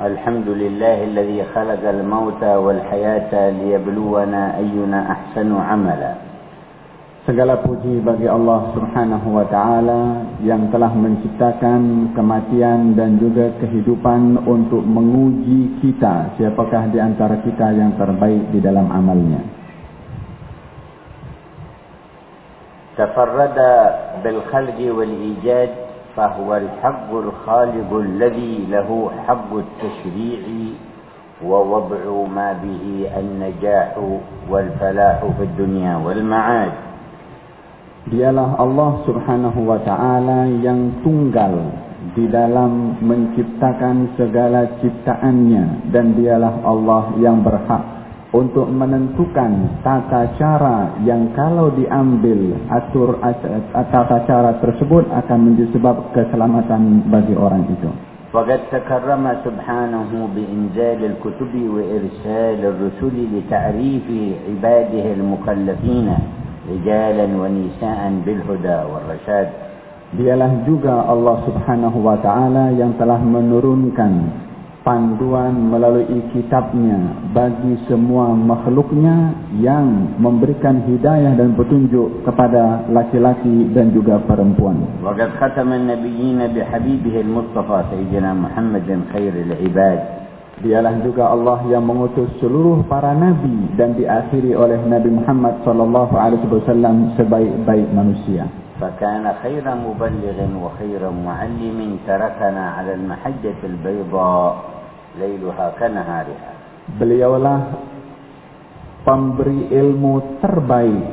الحمد لله الذي خلق الموت والحياة ليبلونا أينا أحسن عملا Segala puji bagi Allah subhanahu wa ta'ala yang telah menciptakan kematian dan juga kehidupan untuk menguji kita siapakah di antara kita yang terbaik di dalam amalnya. تفرد بالخلق والإيجاد فهو الحق الخالق الذي له حق التشريع ووضع ما به النجاح والفلاح في الدنيا والمعاد Dialah Allah subhanahu wa ta'ala yang tunggal di dalam menciptakan segala ciptaannya dan dialah Allah yang berhak untuk menentukan tata cara yang kalau diambil atur tata cara tersebut akan menjadi sebab keselamatan bagi orang itu. وقد تكرم سبحانه بإنزال الكتب وإرسال الرسل لتعريف عباده المكلفين رجالا ونساء بالهدى والرشاد Dialah juga Allah subhanahu wa ta'ala yang telah menurunkan panduan melalui kitabnya bagi semua makhluknya yang memberikan hidayah dan petunjuk kepada laki-laki dan juga perempuan. وقد ختم النبيين بحبيبه المصطفى سيدنا محمد خير العباد Dialah juga Allah yang mengutus seluruh para nabi dan diakhiri oleh Nabi Muhammad sallallahu alaihi wasallam sebaik-baik manusia. فكان خير مبلغ وخير معلم تركنا على المحجة البيضاء ليلها كنهارها Beliaulah pemberi ilmu terbaik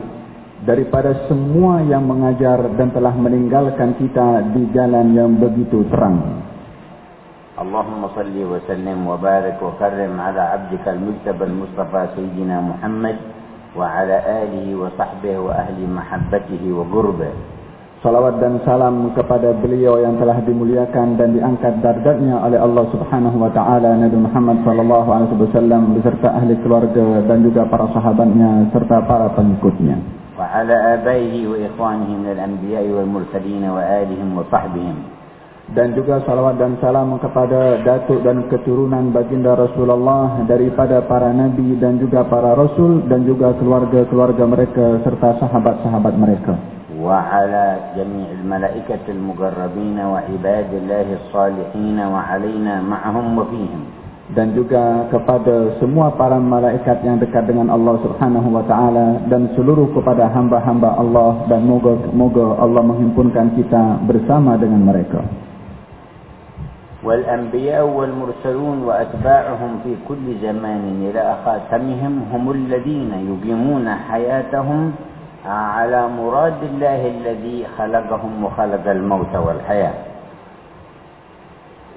daripada semua yang mengajar dan telah meninggalkan kita di jalan yang begitu terang. اللهم صل وسلم وبارك وكرم على عبدك المجتبى المصطفى سيدنا محمد وعلى آله وصحبه وأهل محبته وقربه Salawat dan salam kepada beliau yang telah dimuliakan dan diangkat darjatnya oleh Allah Subhanahu wa taala Nabi Muhammad sallallahu alaihi wasallam beserta ahli keluarga dan juga para sahabatnya serta para pengikutnya. Wa ala abaihi wa ikhwanihi minal anbiya'i wal mursalin wa alihim wa sahbihim. Dan juga salawat dan salam kepada datuk dan keturunan baginda Rasulullah daripada para nabi dan juga para rasul dan juga keluarga-keluarga mereka serta sahabat-sahabat mereka. وعلى جميع الملائكة المقربين وعباد الله الصالحين وعلينا معهم وفيهم dan juga kepada semua para malaikat yang dekat dengan Allah Subhanahu wa taala dan seluruh kepada hamba-hamba Allah dan moga-moga Allah menghimpunkan kita bersama dengan mereka. والأنبياء والمرسلون وأتباعهم في كل زمان إلى خاتمهم هم الذين يقيمون حياتهم على مراد الله الذي خلقهم وخلق الموت والحياة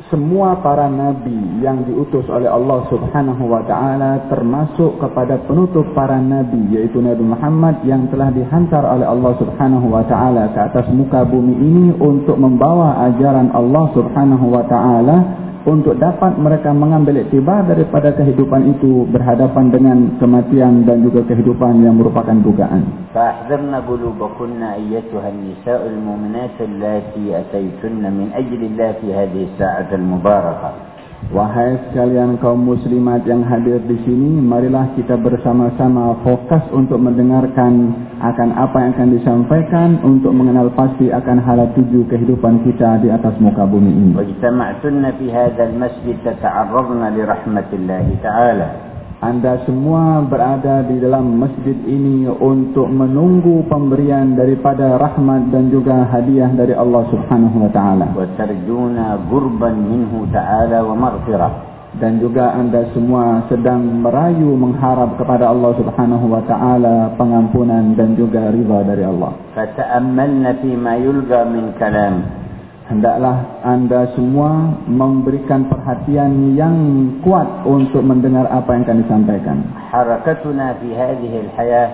Semua para nabi yang diutus oleh Allah Subhanahu wa taala termasuk kepada penutup para nabi yaitu Nabi Muhammad yang telah dihantar oleh Allah Subhanahu wa taala ke atas muka bumi ini untuk membawa ajaran Allah Subhanahu wa taala untuk dapat mereka mengambil iktibar daripada kehidupan itu berhadapan dengan kematian dan juga kehidupan yang merupakan dugaan. Fa'ahzirna gulubakunna ayyatuhan nisa'ul mu'minat allati ataitunna min ajlillah fi hadhi sa'atul mubarakah. Wahai sekalian kaum muslimat yang hadir di sini, marilah kita bersama-sama fokus untuk mendengarkan akan apa yang akan disampaikan untuk mengenal pasti akan halat tuju kehidupan kita di atas muka bumi ini. Wajtama'tunna fi hadzal masjid tata'arrabna li rahmatillahi ta'ala. Anda semua berada di dalam masjid ini untuk menunggu pemberian daripada rahmat dan juga hadiah dari Allah Subhanahu wa taala. Wa tarjuna qurban minhu ta'ala wa maghfirah. Dan juga anda semua sedang merayu mengharap kepada Allah Subhanahu wa taala pengampunan dan juga ridha dari Allah. Fata'ammalna fi ma yulqa min kalam. Hendaklah anda semua memberikan perhatian yang kuat untuk mendengar apa yang kami sampaikan. Harakatuna fi hadhihi al-hayah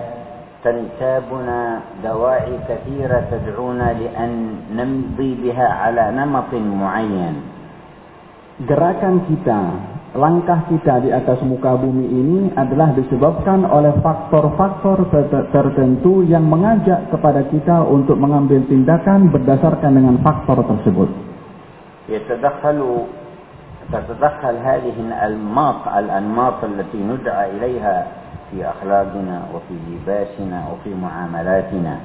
tantabuna dawa'i kathira tad'una li an namdi biha ala namatin muayyan Gerakan kita, langkah kita di atas muka bumi ini adalah disebabkan oleh faktor-faktor ter- tertentu yang mengajak kepada kita untuk mengambil tindakan berdasarkan dengan faktor tersebut. يتدخل تتدخل هذه الأنماط الأنماط التي ندعى إليها في أخلاقنا وفي لباسنا وفي معاملاتنا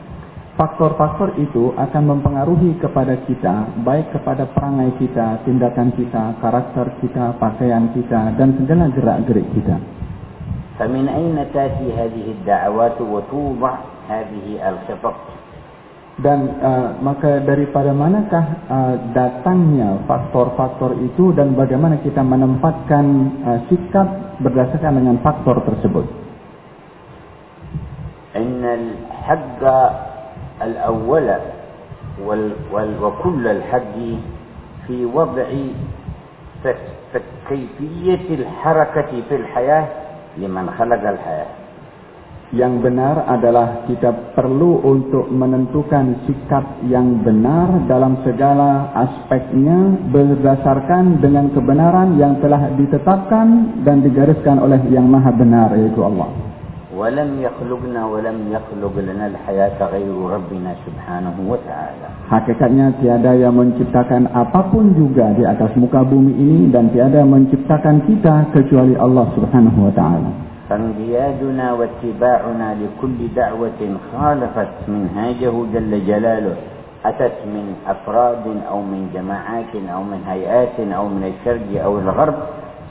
Faktor-faktor itu akan mempengaruhi kepada kita, baik kepada perangai kita, tindakan kita, karakter kita, pakaian kita, dan segala gerak-gerik kita. فمن أين تأتي هذه الدعوات وتوضع هذه الخطط Dan uh, maka daripada manakah uh, datangnya faktor-faktor itu dan bagaimana kita menempatkan uh, sikap berdasarkan dengan faktor tersebut? إن الحق الأول وال وال وكل الحق في وضع كيفية الحركة في الحياة لمن خلق الحياة Yang benar adalah kita perlu untuk menentukan sikap yang benar dalam segala aspeknya berdasarkan dengan kebenaran yang telah ditetapkan dan digariskan oleh yang maha benar yaitu Allah. ولم يخلقنا ولم يخلق لنا الحياة غير ربنا سبحانه وتعالى. Hakikatnya tiada yang menciptakan apapun juga di atas muka bumi ini dan tiada menciptakan kita kecuali Allah Subhanahu wa taala. فانقيادنا واتباعنا لكل دعوة خالفت منهاجه جل جلاله أتت من أفراد أو من جماعات أو من هيئات أو من الشرق أو الغرب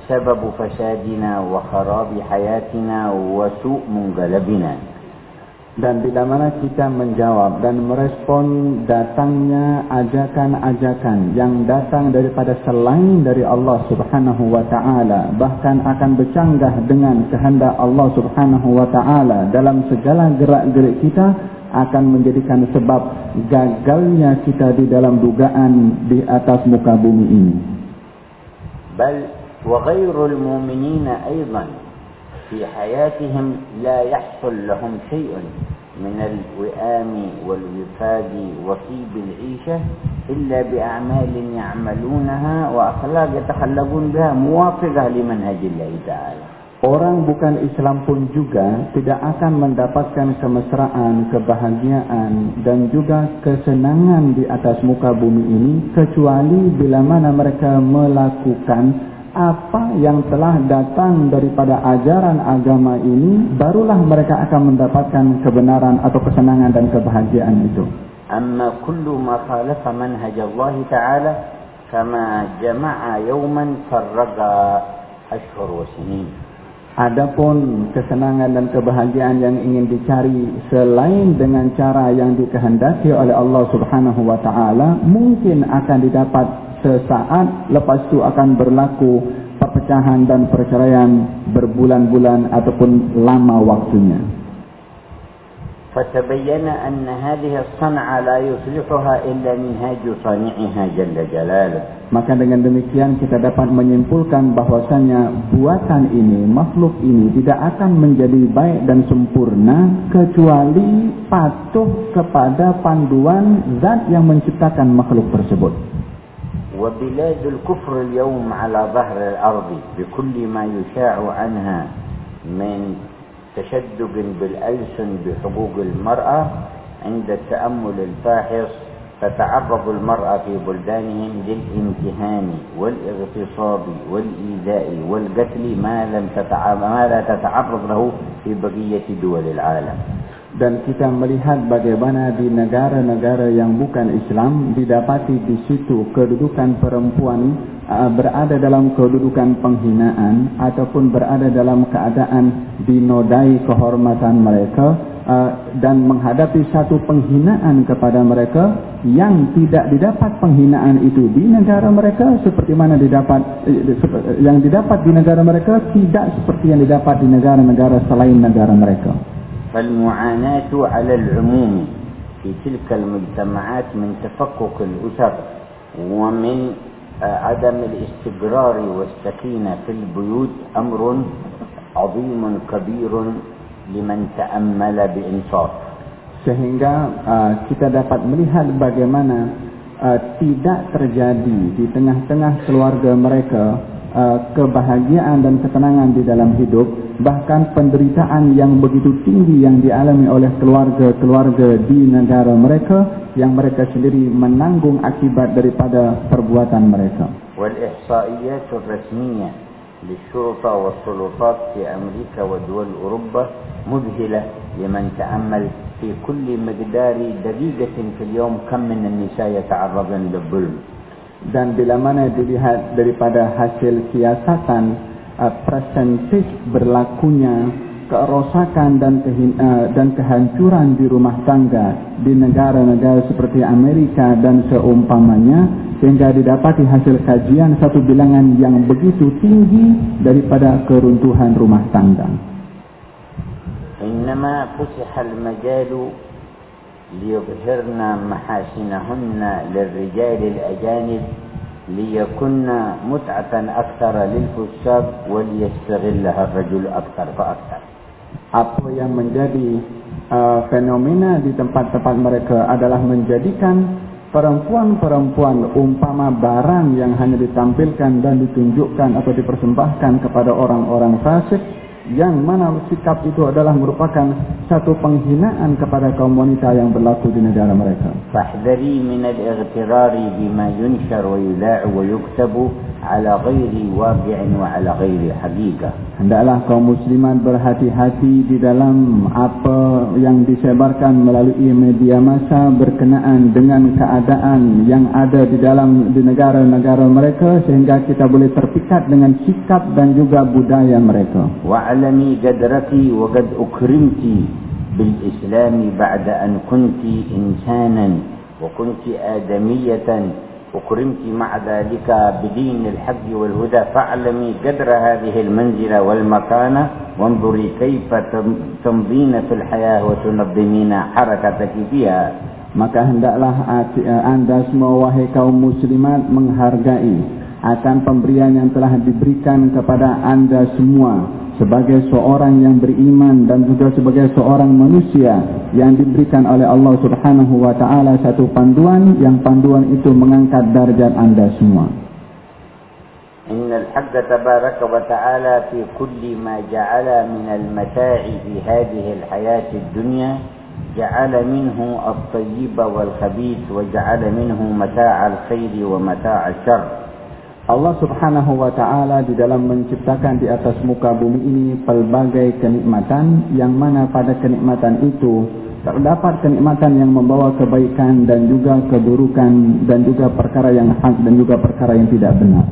سبب فسادنا وخراب حياتنا وسوء منقلبنا Dan bila mana kita menjawab dan merespon datangnya ajakan-ajakan yang datang daripada selain dari Allah subhanahu wa ta'ala. Bahkan akan bercanggah dengan kehendak Allah subhanahu wa ta'ala dalam segala gerak-gerik kita akan menjadikan sebab gagalnya kita di dalam dugaan di atas muka bumi ini. Bal ghairul mu'minina aydan في حياتهم لا يحصل لهم شيء من الوئام والوفاد وطيب العيشة إلا بأعمال يعملونها وأخلاق يتخلقون بها موافقة لمنهج الله تعالى Orang bukan Islam pun juga tidak akan mendapatkan kemesraan, kebahagiaan dan juga kesenangan di atas muka bumi ini kecuali bila mana mereka melakukan apa yang telah datang daripada ajaran agama ini barulah mereka akan mendapatkan kebenaran atau kesenangan dan kebahagiaan itu. Amma kullu ma khalafa manhaj Allah Ta'ala kama jama'a yawman farraga ashhur wa sinin. Adapun kesenangan dan kebahagiaan yang ingin dicari selain dengan cara yang dikehendaki oleh Allah Subhanahu wa taala mungkin akan didapat sesaat lepas itu akan berlaku perpecahan dan perceraian berbulan-bulan ataupun lama waktunya. فتبين أن هذه الصنعة لا يصلحها إلا منهاج صانعها جل جلاله. Maka dengan demikian kita dapat menyimpulkan bahwasanya buatan ini, makhluk ini tidak akan menjadi baik dan sempurna kecuali patuh kepada panduan zat yang menciptakan makhluk tersebut. وبلاد الكفر اليوم على ظهر الأرض بكل ما يشاع عنها من تشدد بالألسن بحقوق المرأة عند التأمل الفاحص تتعرض المرأة في بلدانهم للامتهان والاغتصاب والإيذاء والقتل ما لم ما لا تتعرض له في بقية دول العالم. Dan kita melihat bagaimana di negara-negara yang bukan Islam didapati di situ kedudukan perempuan uh, berada dalam kedudukan penghinaan ataupun berada dalam keadaan dinodai kehormatan mereka uh, dan menghadapi satu penghinaan kepada mereka yang tidak didapat penghinaan itu di negara mereka seperti mana didapat uh, yang didapat di negara mereka tidak seperti yang didapat di negara-negara selain negara mereka. فالمعاناة على العموم في تلك المجتمعات من تفكك الأسر ومن عدم الاستقرار والسكينة في البيوت أمر عظيم كبير لمن تأمل بإنصاف. Sehingga uh, kita dapat melihat bagaimana uh, tidak terjadi di tengah-tengah keluarga mereka uh, kebahagiaan dan ketenangan di dalam hidup bahkan penderitaan yang begitu tinggi yang dialami oleh keluarga-keluarga di negara mereka yang mereka sendiri menanggung akibat daripada perbuatan mereka. والإحصائيات الرسمية للشرطة والسلطات في أمريكا ودول أوروبا مذهلة لمن تأمل في كل مقدار دقيقة في اليوم كم من النساء يتعرضن للظلم dan bila mana dilihat daripada hasil siasatan uh, presentis berlakunya kerosakan dan kehin, uh, dan kehancuran di rumah tangga di negara-negara seperti Amerika dan seumpamanya sehingga didapati hasil kajian satu bilangan yang begitu tinggi daripada keruntuhan rumah tangga. إنما فتح المجال ليظهرن محاسنهن للرجال الأجانب ليكن متعة أكثر للفساق وليستغلها الرجل أكثر فأكثر Apa yang menjadi uh, fenomena di tempat-tempat mereka adalah menjadikan perempuan-perempuan umpama barang yang hanya ditampilkan dan ditunjukkan atau dipersembahkan kepada orang-orang fasik yang mana sikap itu adalah merupakan satu penghinaan kepada kaum wanita yang berlaku di negara mereka. فاحذري من الاغترار بما ينشر ويلاع ويكتب على غير واقع وعلى غير حقيقة Hendaklah kaum muslimat berhati-hati di dalam apa yang disebarkan melalui media massa berkenaan dengan keadaan yang ada di dalam di negara-negara mereka sehingga kita boleh terpikat dengan sikap dan juga budaya mereka. واعلمي قدرك وقد أكرمت بالإسلام بعد أن كنت إنسانا وكنت آدمية. أكرمت مع ذلك بدين الحق والهدى. فاعلمي قدر هذه المنزلة والمكانة وانظري كيف تم- تمضين في الحياة وتنظمين حركتك فيها. Maka hendaklah eh, anda semua wahai kaum muslimat menghargai akan pemberian yang telah diberikan kepada anda semua sebagai seorang yang beriman dan juga sebagai seorang manusia yang diberikan oleh Allah Subhanahu wa taala satu panduan yang panduan itu mengangkat darjat anda semua. Innal hadda tabaarak wa ta'ala fi kulli ma ja'ala min al-mata'i fi hadhihi al-hayat ad-dunya ja'ala minhu at-tayyiba wal-khabith wa ja'ala minhu mata'a al-khayri wa mata'a al-sharr Allah Subhanahu wa taala di dalam menciptakan di atas muka bumi ini pelbagai kenikmatan yang mana pada kenikmatan itu terdapat kenikmatan yang membawa kebaikan dan juga keburukan dan juga perkara yang hak dan juga perkara yang tidak benar.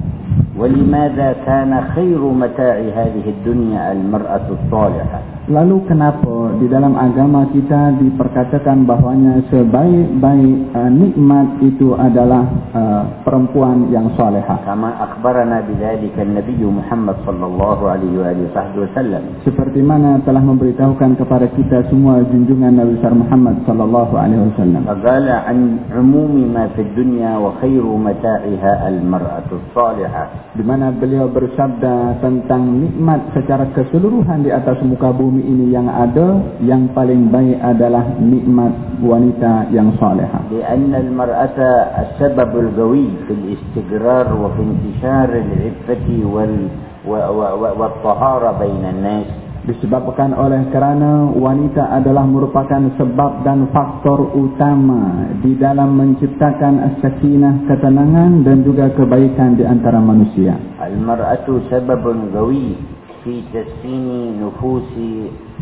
ولماذا كان خير متاع هذه الدنيا المرأة الصالحة Lalu kenapa di dalam agama kita diperkatakan bahwanya sebaik-baik uh, nikmat itu adalah uh, perempuan yang salehah? Kama akhbarana bidzalika an-nabiy Muhammad sallallahu alaihi wa alihi wasallam. Seperti mana telah memberitahukan kepada kita semua junjungan Nabi besar Muhammad sallallahu alaihi wasallam. Qala an umumi ma fi dunya wa khairu mata'iha al-mar'atu as-salihah. Di mana beliau bersabda tentang nikmat secara keseluruhan di atas muka bumi bumi ini yang ada yang paling baik adalah nikmat wanita yang salehah. Karena al-mar'ata as-sababul qawi fil istighrar wa fi intishar al-iffati wal wa wa wa at-tahara bainan nas. Disebabkan oleh kerana wanita adalah merupakan sebab dan faktor utama di dalam menciptakan sakinah ketenangan dan juga kebaikan di antara manusia. Al-mar'atu sababun gawi في تسكين نفوس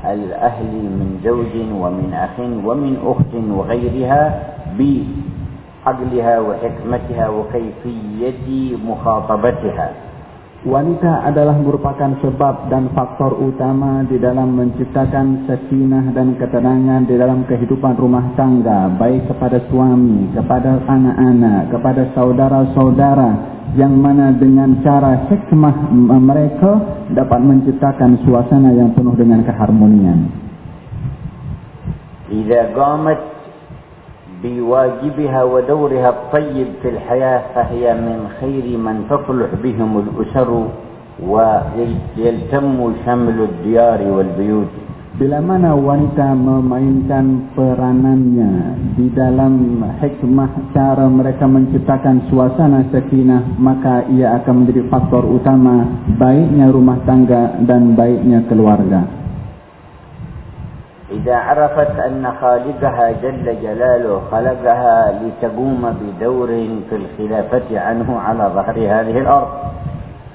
الأهل من زوج ومن أخ ومن أخت وغيرها بعقلها وحكمتها وكيفية مخاطبتها. Wanita adalah merupakan sebab dan faktor utama di dalam menciptakan sakinah dan ketenangan di dalam kehidupan rumah tangga, baik kepada suami, kepada anak-anak, kepada saudara-saudara, yang mana dengan cara hikmah m- mereka dapat menciptakan suasana yang penuh dengan keharmonian. إذا قامت بواجبها ودورها الطيب في الحياة فهي من خير من تصلح بهم الأسر ويلتم شمل الديار والبيوت Bila mana wanita memainkan peranannya di dalam hikmah cara mereka menciptakan suasana sakinah, maka ia akan menjadi faktor utama baiknya rumah tangga dan baiknya keluarga. إذا عرفت أن خالقها جل جلاله خلقها لتقوم بدور في الخلافة عنه على ظهر هذه الأرض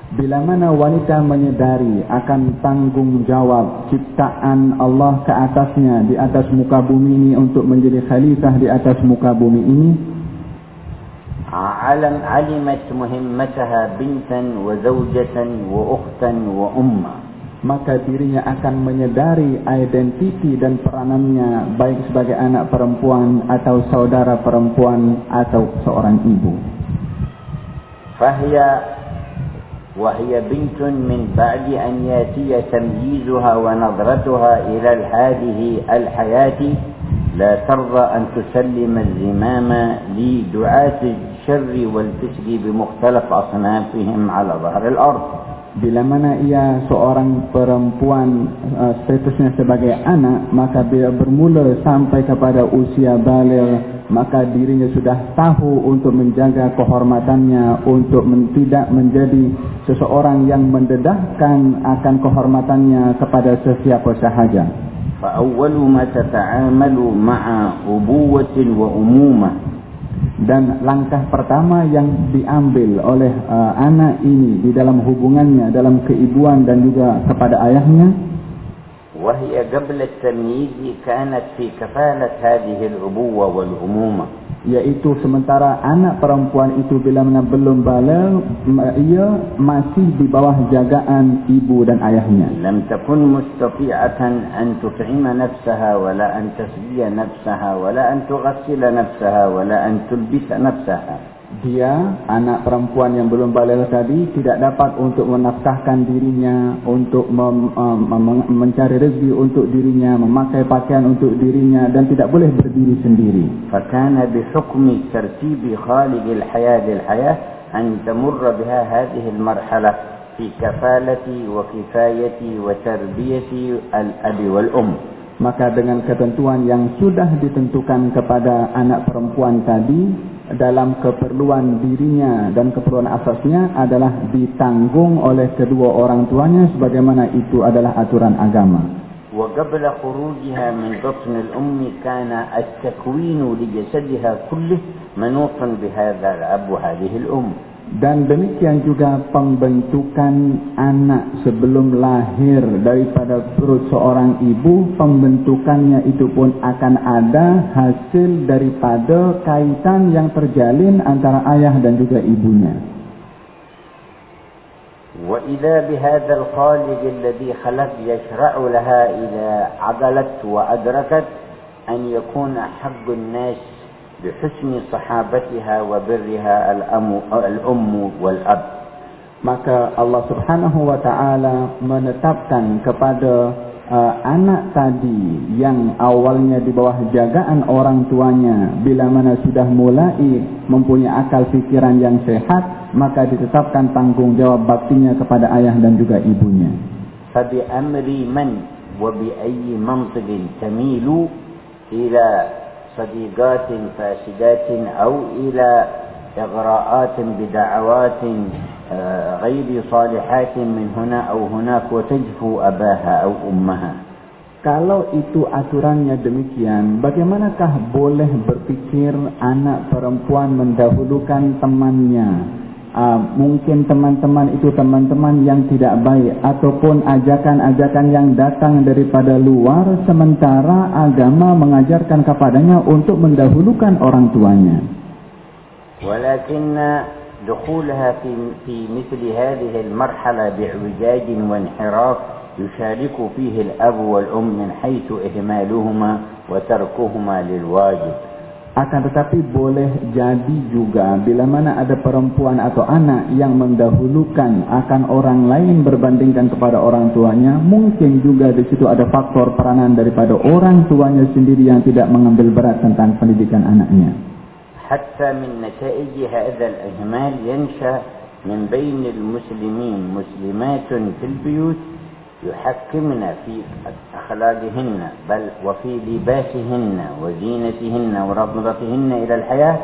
Bila mana wanita menyedari akan tanggung jawab ciptaan Allah ke atasnya di atas muka bumi ini untuk menjadi khalifah di atas muka bumi ini, علم علمت مهمتها بنتا وزوجة وأختا وأمة maka dirinya akan menyedari identiti dan peranannya baik sebagai anak perempuan atau saudara perempuan atau seorang ibu. فهي وهي بنت من بعد أن يأتي تمييزها ونظرتها إلى هذه الحياة لا ترضى أن تسلم الزمام لدعاة الشر والفسق بمختلف أصنافهم على ظهر الأرض Bila mana ia seorang perempuan eh, statusnya sebagai anak, maka bila bermula sampai kepada usia balik, maka dirinya sudah tahu untuk menjaga kehormatannya, untuk men tidak menjadi seseorang yang mendedahkan akan kehormatannya kepada sesiapa sahaja. Fa'awalu ma tata'amalu ma'a مع wa umumah dan langkah pertama yang diambil oleh uh, anak ini di dalam hubungannya dalam keibuan dan juga kepada ayahnya وهي قبل التمييز كانت في كفالة هذه الأبوة والأمومة Iaitu sementara anak perempuan itu bila mana belum balang, ia masih di bawah jagaan ibu dan ayahnya. Lam takun mustafi'atan an tuf'ima nafsaha, wala an tasbiya nafsaha, wala an tughassila nafsaha, wala an tulbisa nafsaha dia anak perempuan yang belum balil tadi tidak dapat untuk menafkahkan dirinya untuk mem, um, mencari rezeki untuk dirinya memakai pakaian untuk dirinya dan tidak boleh berdiri sendiri. Fakana bi hukmi tartib khaliqil hayat al-hayat an tamur biha hadhihi al marhala fi kafalati wa kifayati wa tarbiyati al abi wal um maka dengan ketentuan yang sudah ditentukan kepada anak perempuan tadi dalam keperluan dirinya dan keperluan asasnya adalah ditanggung oleh kedua orang tuanya sebagaimana itu adalah aturan agama. وقبل خروجها من بطن الأم كان التكوين لجسدها كله منوطا بهذا الأب وهذه الأم Dan demikian juga pembentukan anak sebelum lahir daripada perut seorang ibu, pembentukannya itu pun akan ada hasil daripada kaitan yang terjalin antara ayah dan juga ibunya. وإذا بهذا الخالق الذي خلق يشرع لها إذا عقلت وأدركت أن يكون حق الناس بحسن صحابتها وبرها الأم, الأم والأب Maka Allah subhanahu wa ta'ala menetapkan kepada uh, anak tadi yang awalnya di bawah jagaan orang tuanya bila mana sudah mulai mempunyai akal fikiran yang sehat maka ditetapkan tanggung jawab baktinya kepada ayah dan juga ibunya. فبأمر من وبأي منطق تميل إلى صديقات فاسدات أو إلى إغراءات بدعوات غير صالحات من هنا أو هناك وتجفو أباها أو أمها Kalau itu aturannya demikian, bagaimanakah boleh berpikir anak perempuan mendahulukan temannya? Uh, mungkin teman-teman itu teman-teman yang tidak baik ataupun ajakan-ajakan yang datang daripada luar sementara agama mengajarkan kepadanya untuk mendahulukan orang tuanya. ولكن دخولها في في مثل هذه المرحلة باعوجاج وانحراف يشارك فيه الأب والأم من حيث إهمالهما وتركهما للواجب Akan tetapi boleh jadi juga bila mana ada perempuan atau anak yang mendahulukan akan orang lain berbandingkan kepada orang tuanya, mungkin juga di situ ada faktor peranan daripada orang tuanya sendiri yang tidak mengambil berat tentang pendidikan anaknya. حتى من نتائج هذا الإهمال ينشأ من بين المسلمين مسلمات في البيوت يحكمن في أخلاقهن بل وفي لباسهن وزينتهن ورغبتهن إلى الحياة.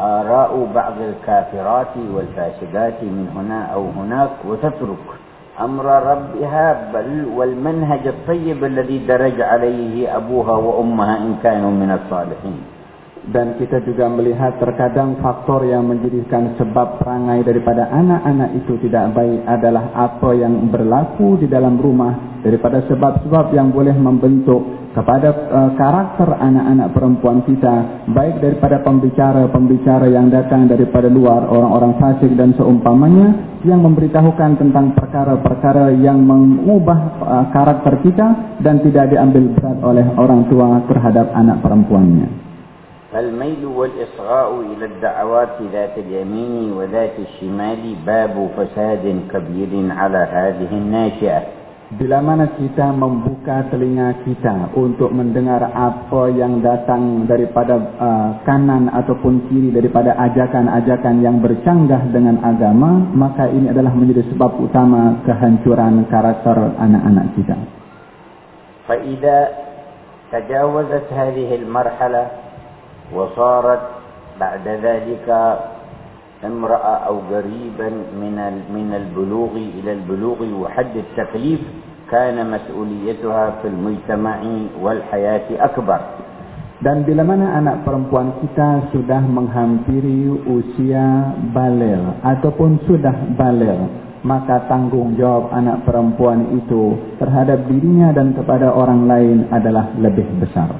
آراء بعض الكافرات والفاسدات من هنا أو هناك وتترك أمر ربها بل والمنهج الطيب الذي درج عليه أبوها وأمها إن كانوا من الصالحين. Dan kita juga melihat terkadang faktor yang menjadikan sebab perangai daripada anak-anak itu tidak baik adalah apa yang berlaku di dalam rumah daripada sebab-sebab yang boleh membentuk kepada uh, karakter anak-anak perempuan kita baik daripada pembicara-pembicara yang datang daripada luar orang-orang fasik dan seumpamanya yang memberitahukan tentang perkara-perkara yang mengubah uh, karakter kita dan tidak diambil berat oleh orang tua terhadap anak perempuannya. فالميل والإصغاء إلى الدعوات ذات اليمين وذات الشمال باب فساد كبير على هذه الناشئة Bila mana kita membuka telinga kita untuk mendengar apa yang datang daripada uh, kanan ataupun kiri daripada ajakan-ajakan yang bercanggah dengan agama, maka ini adalah menjadi sebab utama kehancuran karakter anak-anak kita. فإذا تجاوزت هذه المرحلة وصارت بعد ذلك امرأة أو قريبا من من البلوغ إلى البلوغ وحد التكليف كان مسؤوليتها في المجتمع والحياة أكبر Dan bila mana anak perempuan kita sudah menghampiri usia balir ataupun sudah balir, maka tanggung jawab anak perempuan itu terhadap dirinya dan kepada orang lain adalah lebih besar.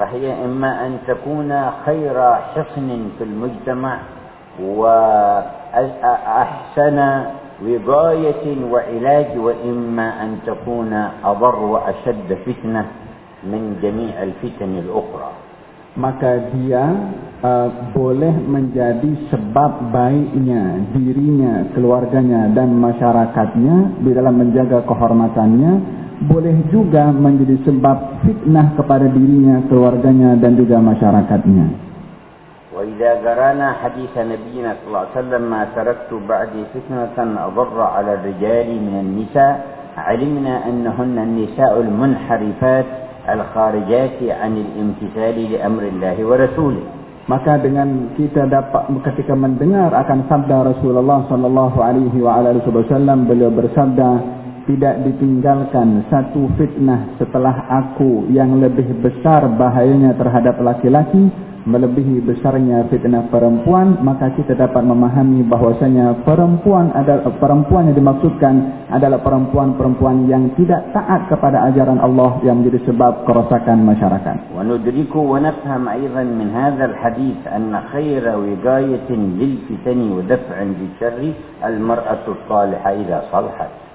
فهي إما أن تكون خير حصن في المجتمع وأحسن وقاية وعلاج وإما أن تكون أضر وأشد فتنة من جميع الفتن الأخرى. Maka dia uh, boleh menjadi sebab baiknya dirinya, keluarganya dan masyarakatnya di dalam menjaga kehormatannya boleh juga menjadi sebab fitnah kepada dirinya, keluarganya dan juga masyarakatnya. وإذا قرانا حديث نبينا صلى الله عليه وسلم ما تركت بعدي فتنة أضر على الرجال من النساء علمنا أنهن النساء المنحرفات الخارجات عن الامتثال لأمر الله ورسوله Maka dengan kita dapat ketika mendengar akan sabda Rasulullah sallallahu alaihi wasallam beliau bersabda tidak ditinggalkan satu fitnah setelah aku yang lebih besar bahayanya terhadap laki-laki melebihi besarnya fitnah perempuan maka kita dapat memahami bahwasanya perempuan adalah perempuan yang dimaksudkan adalah perempuan-perempuan yang tidak taat kepada ajaran Allah yang menjadi sebab kerosakan masyarakat. Wa nudriku wa nafham aidan min hadzal hadits anna khaira wiqayatin lil fitani wa daf'an li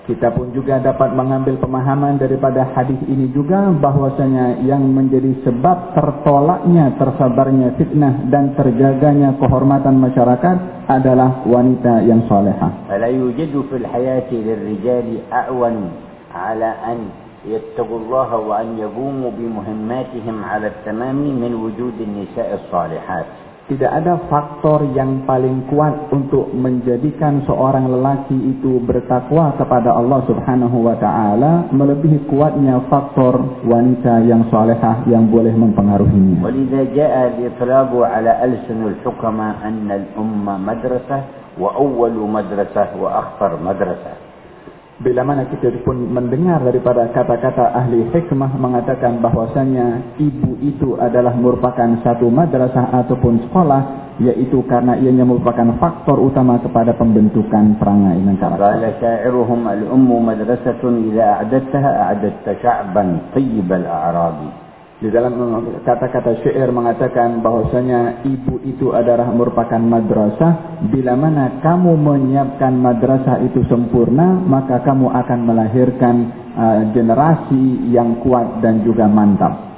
Kita pun juga dapat mengambil pemahaman daripada hadis ini juga bahwasanya yang menjadi sebab tertolaknya, tersabarnya fitnah dan terjaganya kehormatan masyarakat adalah wanita yang salehah. Fala yujadu fil hayati lirrijali a'wan ala an yattaqullaha wa an yaqumu bi muhimmatihim ala at-tamami min wujud an-nisa'i as-salihat tidak ada faktor yang paling kuat untuk menjadikan seorang lelaki itu bertakwa kepada Allah Subhanahu wa taala melebihi kuatnya faktor wanita yang salehah yang boleh mempengaruhinya. Walidha jaa al-itlaqu ala alsun al-hukama anna al-umma madrasah wa awwalu madrasah wa akhtar madrasah. Bila mana kita pun mendengar daripada kata-kata ahli hikmah mengatakan bahwasanya ibu itu adalah merupakan satu madrasah ataupun sekolah yaitu karena ianya merupakan faktor utama kepada pembentukan perangai karakter. Qala sya'iruhum al-ummu madrasatun idza a'dadtaha a'dadta sya'ban tayyib al-a'rabi Di dalam kata-kata syair mengatakan bahwasanya ibu itu adalah merupakan madrasah. Bila mana kamu menyiapkan madrasah itu sempurna, maka kamu akan melahirkan uh, generasi yang kuat dan juga mantap.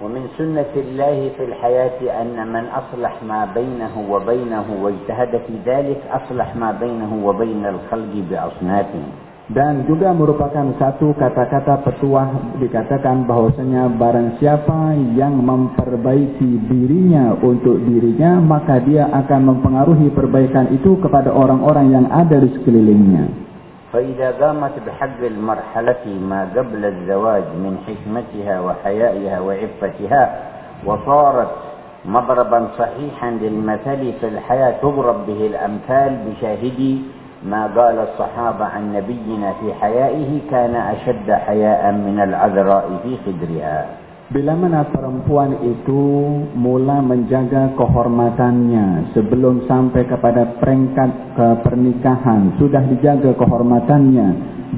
ومن سنة الله في الحياة أن من أصلح ما بينه وبينه واجتهد في ذلك أصلح ما بينه وبين الخلق بأصنافه dan juga merupakan satu kata-kata petuah dikatakan bahwasanya barang siapa yang memperbaiki dirinya untuk dirinya maka dia akan mempengaruhi perbaikan itu kepada orang-orang yang ada di sekelilingnya. فإذا قامت بحق المرحلة ما قبل الزواج من حكمتها وحيائها وعفتها وصارت مضربا صحيحا للمثل في الحياة تضرب به الأمثال بشاهدي ما قال الصحابة عن نبينا في حيائه كان أشد حياء من العذراء في خدرها. Bila mana perempuan itu mula menjaga kehormatannya sebelum sampai kepada peringkat pernikahan sudah dijaga kehormatannya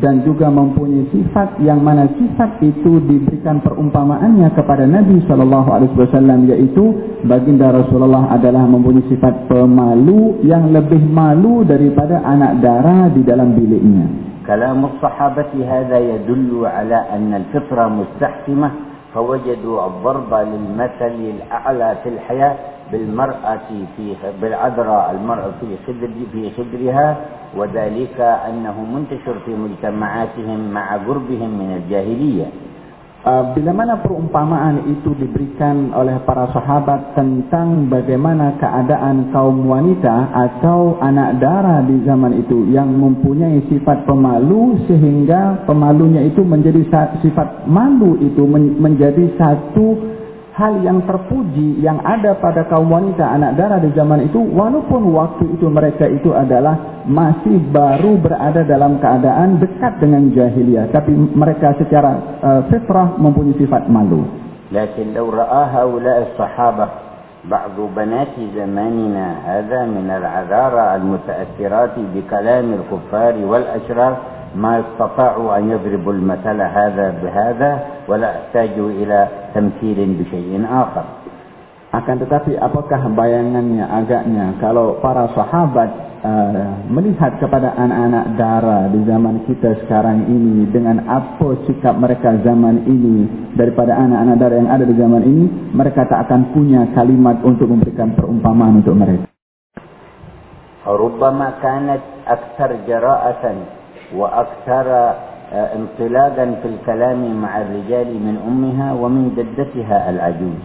dan juga mempunyai sifat yang mana sifat itu diberikan perumpamaannya kepada Nabi sallallahu alaihi wasallam yaitu baginda Rasulullah adalah mempunyai sifat pemalu yang lebih malu daripada anak dara di dalam biliknya. Kalam sahabat hadza yadullu ala anna al-fitra mustahkimah فوجدوا الضرب للمثل الأعلى في الحياة بالمرأة في بالعذراء المرأة في خدر في خدرها وذلك أنه منتشر في مجتمعاتهم مع قربهم من الجاهلية. Bila mana perumpamaan itu diberikan oleh para sahabat tentang bagaimana keadaan kaum wanita atau anak dara di zaman itu yang mempunyai sifat pemalu sehingga pemalunya itu menjadi sifat malu itu menjadi satu hal yang terpuji yang ada pada kaum wanita anak darah di zaman itu walaupun waktu itu mereka itu adalah masih baru berada dalam keadaan dekat dengan jahiliyah tapi mereka secara uh, fitrah mempunyai sifat malu lakin law ra'a haula'i sahabah بعض بنات زماننا هذا من العذارى المتأثرات بكلام الكفار والأشرار ما استطاعوا أن يضربوا المثل هذا بهذا ولا احتاجوا إلى تمثيل بشيء آخر akan tetapi apakah bayangannya agaknya kalau para sahabat uh, melihat kepada anak-anak dara di zaman kita sekarang ini dengan apa sikap mereka zaman ini daripada anak-anak dara yang ada di zaman ini mereka tak akan punya kalimat untuk memberikan perumpamaan untuk mereka ربما كانت أكثر جراءة وأكثر انطلاقا في الكلام مع الرجال من أمها ومن جدتها العجوز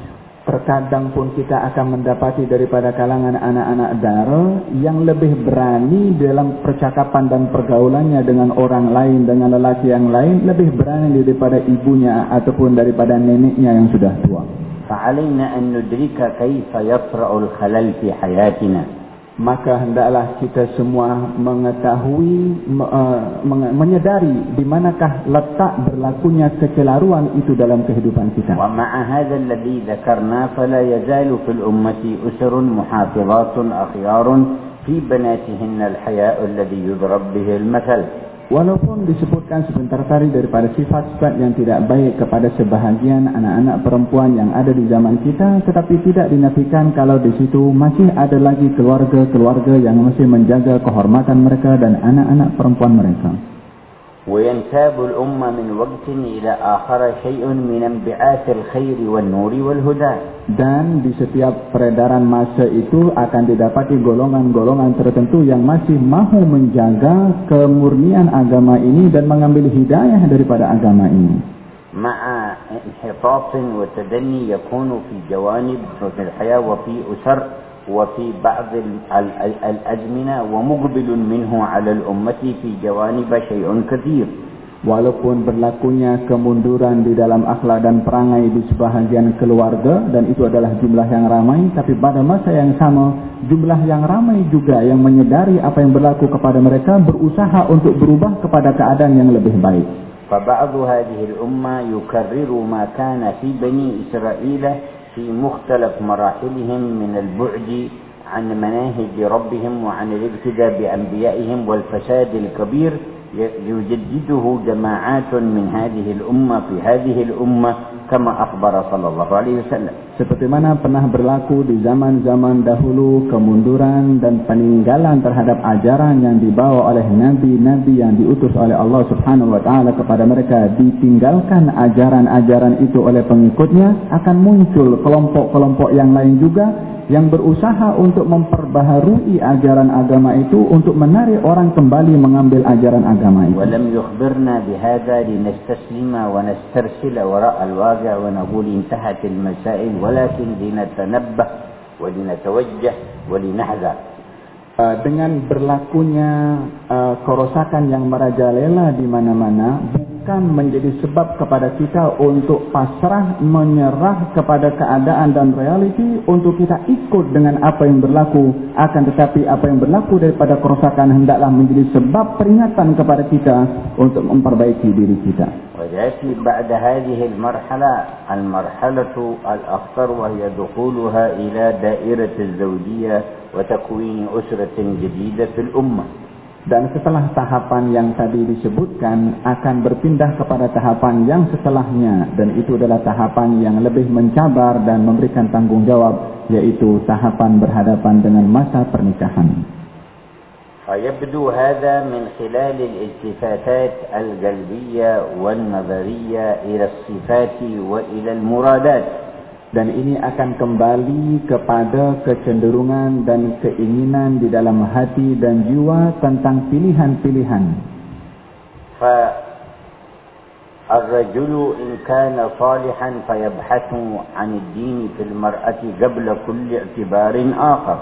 Terkadang pun kita akan mendapati daripada kalangan anak-anak dara yang lebih berani dalam percakapan dan pergaulannya dengan orang lain, dengan lelaki yang lain, lebih berani daripada ibunya ataupun daripada neneknya yang sudah tua. فعلينا أن ندرك كيف يطرأ الخلل في حياتنا maka hendaklah kita semua mengetahui uh, menyadari di manakah letak berlakunya kecelaruan itu dalam kehidupan kita. Wa ma'a hadha alladhi dhakarna fala yazalu fil ummati usrun muhafizatun akhyarun fi banatihinna al-haya'u alladhi yudrab bihi al-mathal. Walaupun disebutkan sebentar tadi daripada sifat-sifat yang tidak baik kepada sebahagian anak-anak perempuan yang ada di zaman kita, tetapi tidak dinafikan kalau di situ masih ada lagi keluarga-keluarga yang masih menjaga kehormatan mereka dan anak-anak perempuan mereka. وينتاب الأمة من وقت إلى آخر شيء من انبعاث الخير والنور والهدى dan di setiap peredaran masa itu akan didapati golongan-golongan tertentu yang masih mahu menjaga kemurnian agama ini dan mengambil hidayah daripada agama ini مع انحطاط وتدني يكون في جوانب في الحياة وفي أسر وفي بعض الأزمنة ومقبل منه على الأمة في جوانب شيء كثير Walaupun berlakunya kemunduran di dalam akhlak dan perangai di sebahagian keluarga dan itu adalah jumlah yang ramai tapi pada masa yang sama jumlah yang ramai juga yang menyedari apa yang berlaku kepada mereka berusaha untuk berubah kepada keadaan yang lebih baik. فبعض هذه الأمة يكرر ما كان في بني إسرائيل في مختلف مراحلهم من البعد عن مناهج ربهم وعن الابتداء بأنبيائهم والفساد الكبير يجدده جماعات من هذه الأمة في هذه الأمة kama akhbara sallallahu alaihi wasallam. Seperti mana pernah berlaku di zaman-zaman dahulu kemunduran dan peninggalan terhadap ajaran yang dibawa oleh nabi-nabi yang diutus oleh Allah Subhanahu wa taala kepada mereka ditinggalkan ajaran-ajaran itu oleh pengikutnya akan muncul kelompok-kelompok yang lain juga yang berusaha untuk memperbaharui ajaran agama itu untuk menarik orang kembali mengambil ajaran agama itu. ولم يخبرنا بهذا لنستسلم ونسترسل وراء الواقع ونقول انتهت المسائل ولكن لنتنبه ولنتوجه ولنحذر dengan berlakunya uh, kerosakan yang merajalela di mana-mana bukan menjadi sebab kepada kita untuk pasrah menyerah kepada keadaan dan realiti untuk kita ikut dengan apa yang berlaku akan tetapi apa yang berlaku daripada kerosakan hendaklah menjadi sebab peringatan kepada kita untuk memperbaiki diri kita ويأتي بعد هذه المرحلة المرحلة الأخطر وهي دخولها إلى دائرة الزوجية وتكوين أسرة جديدة في الأمة dan setelah tahapan yang tadi disebutkan akan berpindah kepada tahapan yang setelahnya dan itu adalah tahapan yang lebih mencabar dan memberikan tanggungjawab yaitu tahapan berhadapan dengan masa pernikahan. فيبدو هذا من خلال الالتفاتات القلبية والنظرية إلى الصفات وإلى المرادات dan ini akan kembali kepada kecenderungan dan keinginan di dalam hati dan jiwa tentang pilihan-pilihan. فالرجل إن كان صالحا فيبحث عن الدين في المرأة قبل كل اعتبار آخر.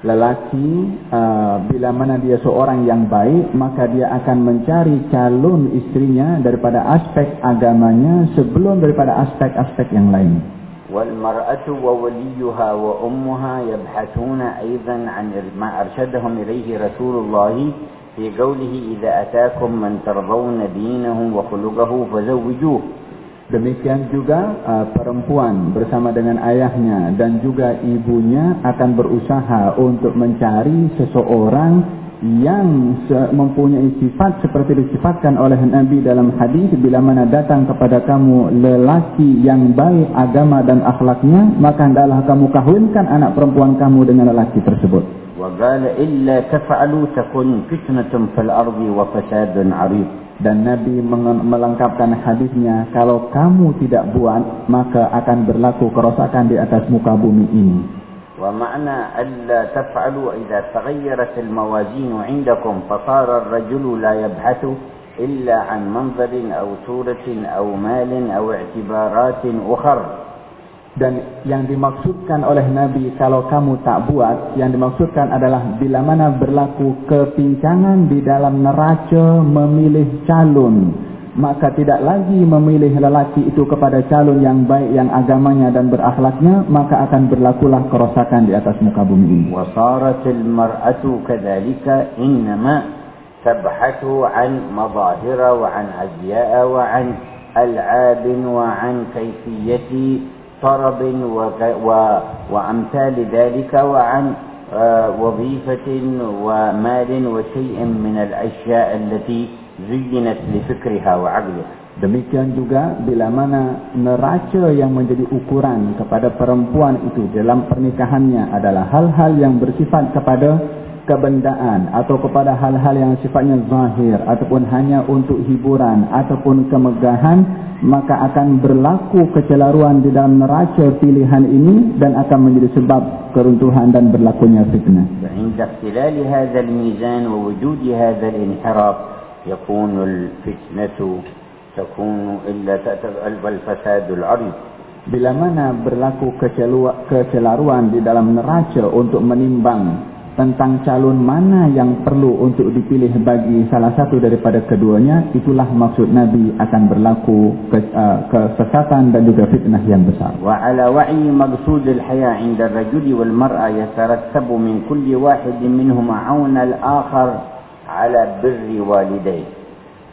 Lelaki uh, bila mana dia seorang yang baik maka dia akan mencari calon istrinya daripada aspek agamanya sebelum daripada aspek-aspek yang lain. والمرأة ووليها وأمها يبحثون أيضا عن ما أرشدهم إليه رسول الله في قوله إذا أتاكم من ترضون دينه وخلقه فزوجوه Demikian juga uh, perempuan bersama dengan ayahnya dan juga ibunya akan berusaha untuk mencari seseorang yang mempunyai sifat seperti disifatkan oleh Nabi dalam hadis bila mana datang kepada kamu lelaki yang baik agama dan akhlaknya maka hendaklah kamu kahwinkan anak perempuan kamu dengan lelaki tersebut. وقال إلا تفعلوا تكن فتنة في الأرض وفساد عريض dan Nabi melengkapkan hadisnya kalau kamu tidak buat maka akan berlaku kerosakan di atas muka bumi ini. ومعنى ألا تفعلوا إذا تغيرت الموازين عندكم فصار الرجل لا يبحث إلا عن منظر أو صورة أو مال أو اعتبارات أخر dan yang dimaksudkan oleh Nabi kalau kamu tak buat yang dimaksudkan adalah bila mana berlaku kepincangan di dalam neraca memilih calon maka tidak lagi memilih lelaki itu kepada calon yang baik yang agamanya dan berakhlaknya maka akan berlakulah kerusakan di atas muka bumi ini wasaratil mar'atu kadzalika innama تبحث عن مظاهر وعن أزياء وعن ألعاب وعن كيفية طرب وأمثال ذلك وعن وظيفة ومال وشيء من الأشياء التي zinat li fikriha wa 'aqliha demikian juga bila mana neraca yang menjadi ukuran kepada perempuan itu dalam pernikahannya adalah hal-hal yang bersifat kepada kebendaan atau kepada hal-hal yang sifatnya zahir ataupun hanya untuk hiburan ataupun kemegahan maka akan berlaku kecelaruan di dalam neraca pilihan ini dan akan menjadi sebab keruntuhan dan berlakunya fitnah. Dengan ikhtilal hadzal mizan wa wujud hadzal inhiraf يكون الفتنة تكون إلا الفساد العريض Bila mana berlaku kecelaruan di dalam neraca untuk menimbang tentang calon mana yang perlu untuk dipilih bagi salah satu daripada keduanya, itulah maksud Nabi akan berlaku uh, kesesatan dan juga fitnah yang besar. Wa ala wa'i maqsud al-haya 'inda ar-rajuli wal mar'a yatarattabu min kulli wahidin minhum 'auna al-akhar على بر والديه.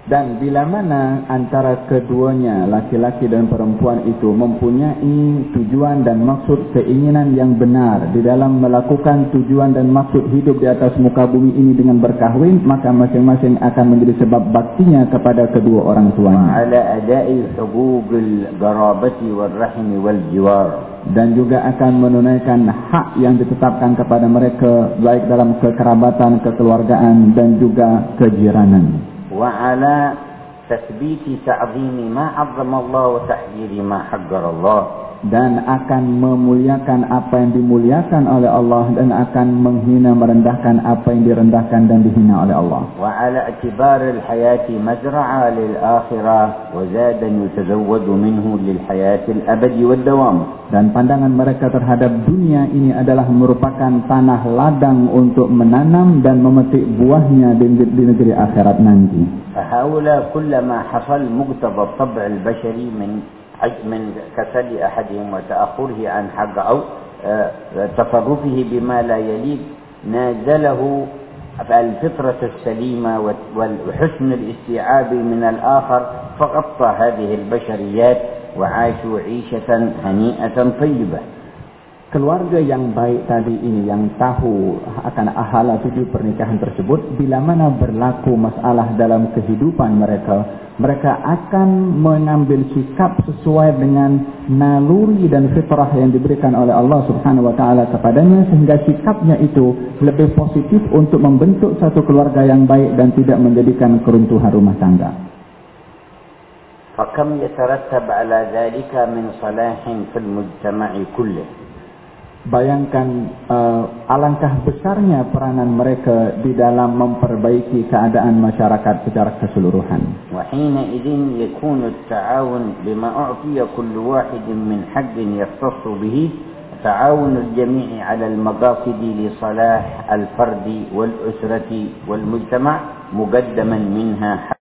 Dan bila mana antara keduanya, laki-laki dan perempuan itu mempunyai tujuan dan maksud keinginan yang benar di dalam melakukan tujuan dan maksud hidup di atas muka bumi ini dengan berkahwin, maka masing-masing akan menjadi sebab baktinya kepada kedua orang tuanya. Ala adai hubugul garabati wal rahimi wal jiwar dan juga akan menunaikan hak yang ditetapkan kepada mereka baik dalam kekerabatan, kekeluargaan dan juga kejiranan. Wa ala tathbiti ta'zimi ma 'azzama Allah wa tahjiri ma haqqara Allah dan akan memuliakan apa yang dimuliakan oleh Allah dan akan menghina merendahkan apa yang direndahkan dan dihina oleh Allah. Wa ala atibar al-hayati mazra'a lil akhirah wa zadan yatazawwadu minhu lil hayat al-abadi wad-dawam. Dan pandangan mereka terhadap dunia ini adalah merupakan tanah ladang untuk menanam dan memetik buahnya di, di, negeri akhirat nanti. Fahaula kullama hasal muqtada tab' al-bashari min من كسل أحدهم وتأخره عن حق أو تصرفه بما لا يليق نازله الفطرة السليمة وحسن الاستيعاب من الآخر فغطى هذه البشريات وعاشوا عيشة هنيئة طيبة. keluarga yang baik tadi ini yang tahu akan ahala tujuh pernikahan tersebut bila mana berlaku masalah dalam kehidupan mereka mereka akan mengambil sikap sesuai dengan naluri dan fitrah yang diberikan oleh Allah Subhanahu wa taala kepadanya sehingga sikapnya itu lebih positif untuk membentuk satu keluarga yang baik dan tidak menjadikan keruntuhan rumah tangga. فكم يترتب على ذلك من صلاح في المجتمع كله Bayangkan uh, alangkah besarnya peranan mereka di dalam memperbaiki keadaan masyarakat secara keseluruhan. وحينئذ يكون التعاون بما أعطي كل واحد من حق يختص به تعاون الجميع على المقاصد لصلاح الفرد والأسرة والمجتمع مقدما منها حق الدين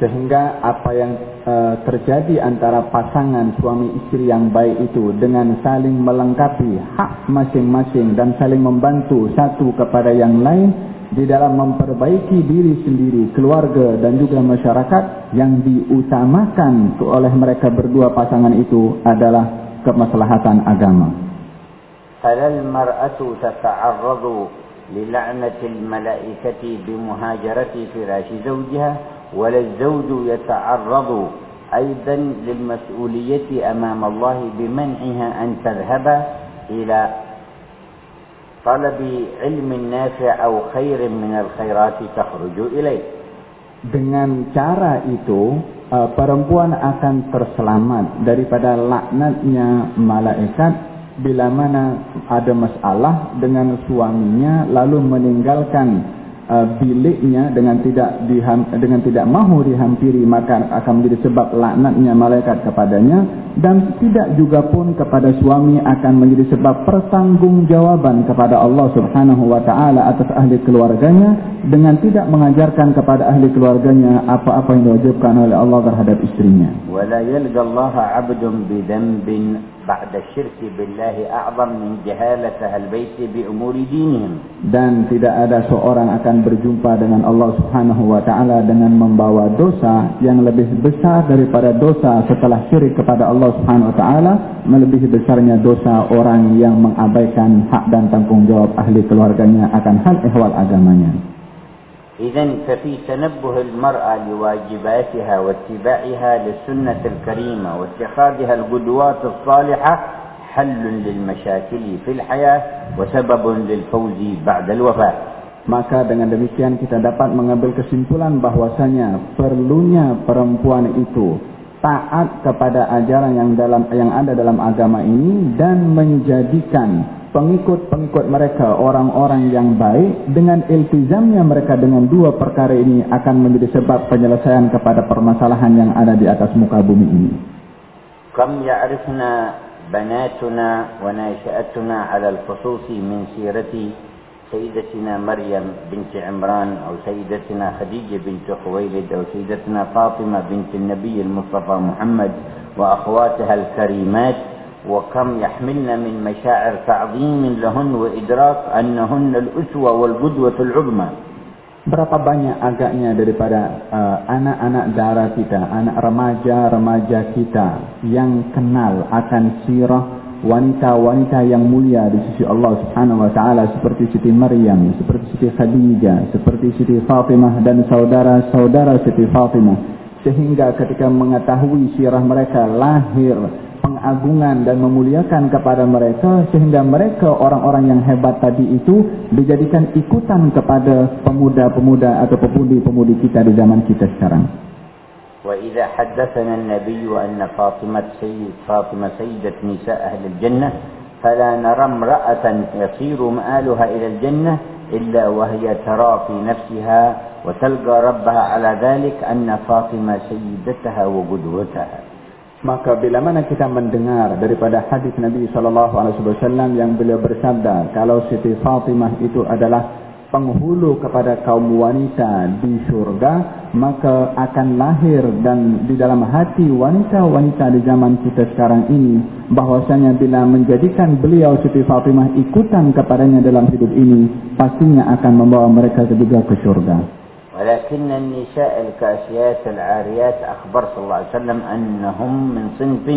sehingga apa yang uh, terjadi antara pasangan suami istri yang baik itu dengan saling melengkapi hak masing-masing dan saling membantu satu kepada yang lain di dalam memperbaiki diri sendiri, keluarga dan juga masyarakat yang diutamakan oleh mereka berdua pasangan itu adalah kemaslahatan agama. Halal mar'atu tata'arradu lil'anati al-mala'ikati bimuhajarati firashi zawjiha ولا الزوج يتعرض أيضا للمسؤولية أمام الله بمنعها أن تذهب إلى طلب علم نافع أو خير من الخيرات تخرج إليه Dengan cara itu, perempuan akan terselamat daripada laknatnya malaikat bila mana ada masalah dengan suaminya lalu meninggalkan Uh, biliknya dengan tidak diham, dengan tidak mahu dihampiri maka akan menjadi sebab laknatnya malaikat kepadanya dan tidak juga pun kepada suami akan menjadi sebab pertanggungjawaban kepada Allah Subhanahu wa taala atas ahli keluarganya dengan tidak mengajarkan kepada ahli keluarganya apa-apa yang diwajibkan oleh Allah terhadap istrinya. Wala yalqa Allah 'abdun bi dhanbin بعد الشرك بالله أعظم من جهالة أهل البيت بأمور دينهم dan tidak ada seorang akan berjumpa dengan Allah Subhanahu wa taala dengan membawa dosa yang lebih besar daripada dosa setelah syirik kepada Allah Subhanahu wa taala melebihi besarnya dosa orang yang mengabaikan hak dan tanggungjawab ahli keluarganya akan hal ehwal agamanya إذن ففي تنبه المرأة لواجباتها واتباعها للسنة الكريمة واتخاذها القدوات الصالحة حل للمشاكل في الحياة وسبب للفوز بعد الوفاة Maka dengan demikian kita dapat mengambil kesimpulan bahwasanya perlunya perempuan itu taat kepada ajaran yang dalam yang ada dalam agama ini dan menjadikan pengikut-pengikut mereka orang-orang yang baik dengan iltizamnya mereka dengan dua perkara ini akan menjadi sebab penyelesaian kepada permasalahan yang ada di atas muka bumi ini. Kam ya'rifna banatuna wa nasha'atuna 'ala al-khususi min sirati sayyidatina Maryam binti Imran atau sayyidatina Khadijah binti Khuwailid atau sayyidatina Fatimah binti Nabi al-Mustafa Muhammad wa akhwatuha al-karimat وكم يحملن من مشاعر تعظيم لهن وإدراك أنهن الأسوة والقدوة العظمى Berapa banyak agaknya daripada uh, anak-anak uh, darah kita, anak remaja-remaja kita yang kenal akan sirah wanita-wanita yang mulia di sisi Allah Subhanahu wa taala seperti Siti Maryam, seperti Siti Khadijah, seperti Siti Fatimah dan saudara-saudara Siti Fatimah sehingga ketika mengetahui sirah mereka lahir pengagungan dan memuliakan kepada mereka sehingga mereka orang-orang yang hebat tadi itu dijadikan ikutan kepada pemuda-pemuda atau pemudi-pemudi kita di zaman kita sekarang. وإذا حدثنا النبي أن فاطمة سيد فاطمة سيدة نساء أهل الجنة فلا نرى امرأة يصير مآلها إلى الجنة إلا وهي ترى في نفسها وتلقى ربها على ذلك أن فاطمة سيدتها وقدوتها Maka bila mana kita mendengar daripada hadis Nabi wasallam yang beliau bersabda kalau Siti Fatimah itu adalah penghulu kepada kaum wanita di surga maka akan lahir dan di dalam hati wanita-wanita di zaman kita sekarang ini bahwasanya bila menjadikan beliau Siti Fatimah ikutan kepadanya dalam hidup ini pastinya akan membawa mereka juga ke surga. ولكن النساء الكاسيات العاريات أخبر صلى الله عليه وسلم أنهم من صنف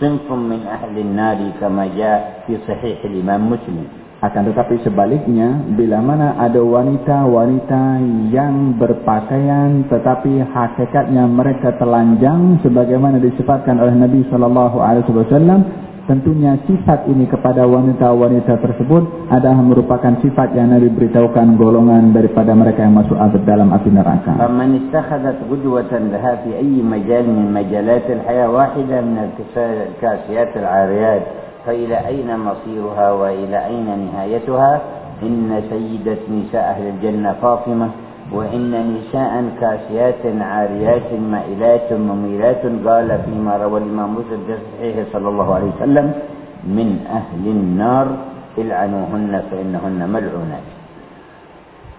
صنف من أهل النار كما جاء في صحيح الإمام مسلم Akan tetapi sebaliknya, bila mana ada wanita-wanita yang berpakaian tetapi hakikatnya mereka telanjang sebagaimana disifatkan oleh Nabi sallallahu alaihi wasallam, tentunya sifat ini kepada wanita-wanita tersebut adalah merupakan sifat yang Nabi beritahukan golongan daripada mereka yang masuk abad dalam api neraka. Man istakhadhat qudwatan laha fi ayyi majal min majalat al-hayah wahidah min al-kasiyat al-'ariyat فإلى أين مصيرها وإلى أين نهايتها إن سيدة نساء أهل الجنة فاطمة وإن نساء كاسيات عاريات مائلات مميلات قال فيما روى الإمام مسلم في صحيحه صلى الله عليه وسلم من أهل النار إلعنوهن فإنهن ملعونات.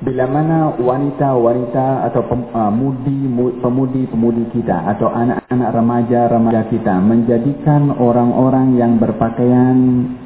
Bila mana wanita-wanita atau pemudi pemudi-pemudi kita atau anak-anak remaja-remaja kita menjadikan orang-orang yang berpakaian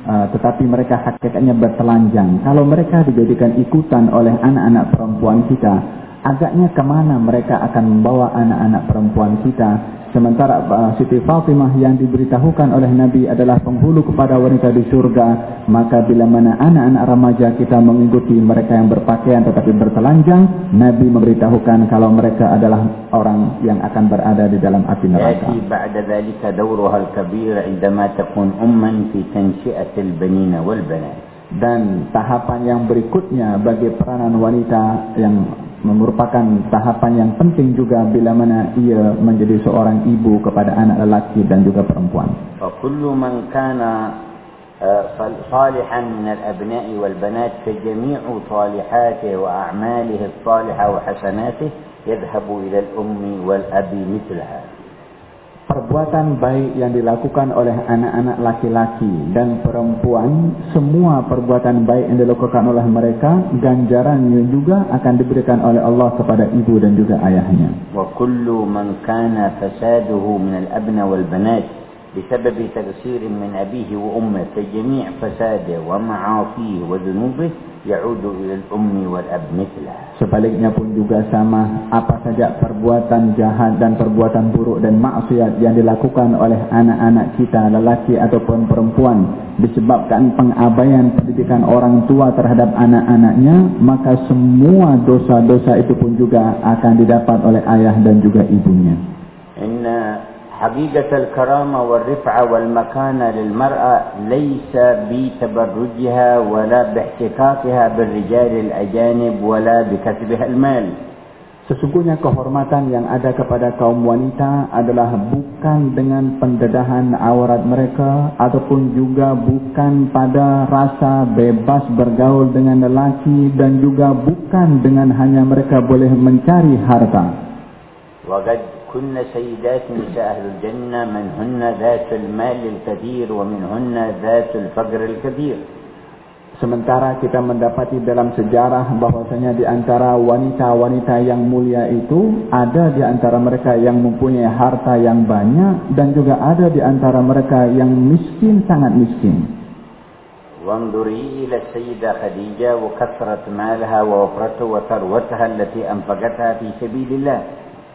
uh, tetapi mereka hakikatnya bertelanjang. Kalau mereka dijadikan ikutan oleh anak-anak perempuan kita agaknya kemana mereka akan membawa anak-anak perempuan kita Sementara uh, Siti Fatimah yang diberitahukan oleh Nabi adalah penghulu kepada wanita di surga. Maka bila mana anak-anak remaja kita mengikuti mereka yang berpakaian tetapi bertelanjang. Nabi memberitahukan kalau mereka adalah orang yang akan berada di dalam api neraka. Yati ba'da dhalika dawruha al-kabir indama takun umman fi tansyi'atil banina wal banat. Dan tahapan yang berikutnya bagi peranan wanita yang merupakan tahapan yang penting juga bila mana ia menjadi seorang ibu kepada anak lelaki dan juga perempuan. فكل من كان صالحا من الأبناء والبنات فجميع صالحاته وأعماله الصالحة وحسناته يذهب إلى الأم والأب مثلها perbuatan baik yang dilakukan oleh anak-anak laki-laki dan perempuan, semua perbuatan baik yang dilakukan oleh mereka, ganjarannya juga akan diberikan oleh Allah kepada ibu dan juga ayahnya. Wa kullu man kana fasaduhu min al-abna wal banat بسبب تغسير من أبيه وأمه فجميع فساده ومعاصيه وذنوبه يعود إلى الأم والأب مثله Sebaliknya pun juga sama apa saja perbuatan jahat dan perbuatan buruk dan maksiat yang dilakukan oleh anak-anak kita lelaki ataupun perempuan disebabkan pengabaian pendidikan orang tua terhadap anak-anaknya maka semua dosa-dosa itu pun juga akan didapat oleh ayah dan juga ibunya. Inna حقيقة الكرامة والرفعة والمكانة للمرأة ليس بتبرجها ولا باحتكاكها بالرجال الأجانب ولا بكسبها المال Sesungguhnya kehormatan yang ada kepada kaum wanita adalah bukan dengan pendedahan aurat mereka ataupun juga bukan pada rasa bebas bergaul dengan lelaki dan juga bukan dengan hanya mereka boleh mencari harta. Wajib كن سيدات نساء أهل الجنة منهن ذات المال الكثير ومنهن ذات الفقر الكثير Sementara kita mendapati dalam sejarah bahwasanya di antara wanita-wanita yang mulia itu ada di antara mereka yang mempunyai harta yang banyak dan juga ada di antara mereka yang miskin sangat miskin. وانظري إلى السيدة خديجة وكثرة مالها ووفرته وثروتها التي أنفقتها في سبيل الله.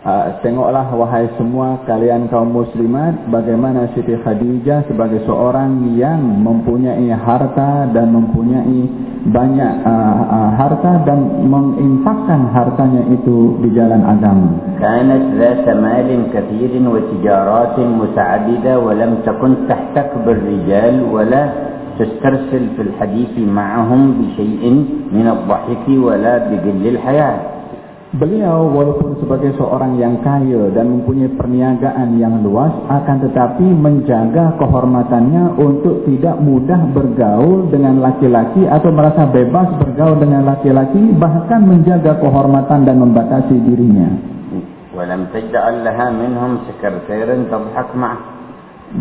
Uh, tengoklah wahai semua kalian kaum muslimat bagaimana Siti Khadijah sebagai seorang yang mempunyai harta dan mempunyai banyak uh, uh, harta dan menginfakkan hartanya itu di jalan agama. Kanat ذات مال كثير وتجارات متعددة ولم تكن تحتك بالرجال ولا تسترسل في الحديث معهم بشيء من الضحك ولا بقل الحياة. Beliau walaupun sebagai seorang yang kaya dan mempunyai perniagaan yang luas akan tetapi menjaga kehormatannya untuk tidak mudah bergaul dengan laki-laki atau merasa bebas bergaul dengan laki-laki bahkan menjaga kehormatan dan membatasi dirinya. Walam taj'al laha minhum sekretar tadhak ma'ah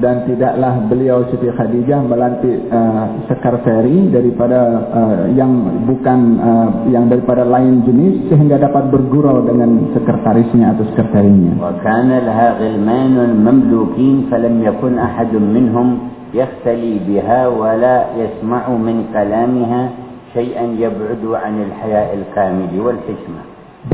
dan tidaklah beliau Siti Khadijah melantik uh, sekretari daripada uh, yang bukan uh, yang daripada lain jenis sehingga dapat bergurau dengan sekretarisnya atau sekretarinya. Wa kana laha ghilman mamlukin falam yakun ahad minhum yakhtali biha wa la yasma'u min kalamiha shay'an yab'udu 'an al-haya' al-kamil wal hikmah.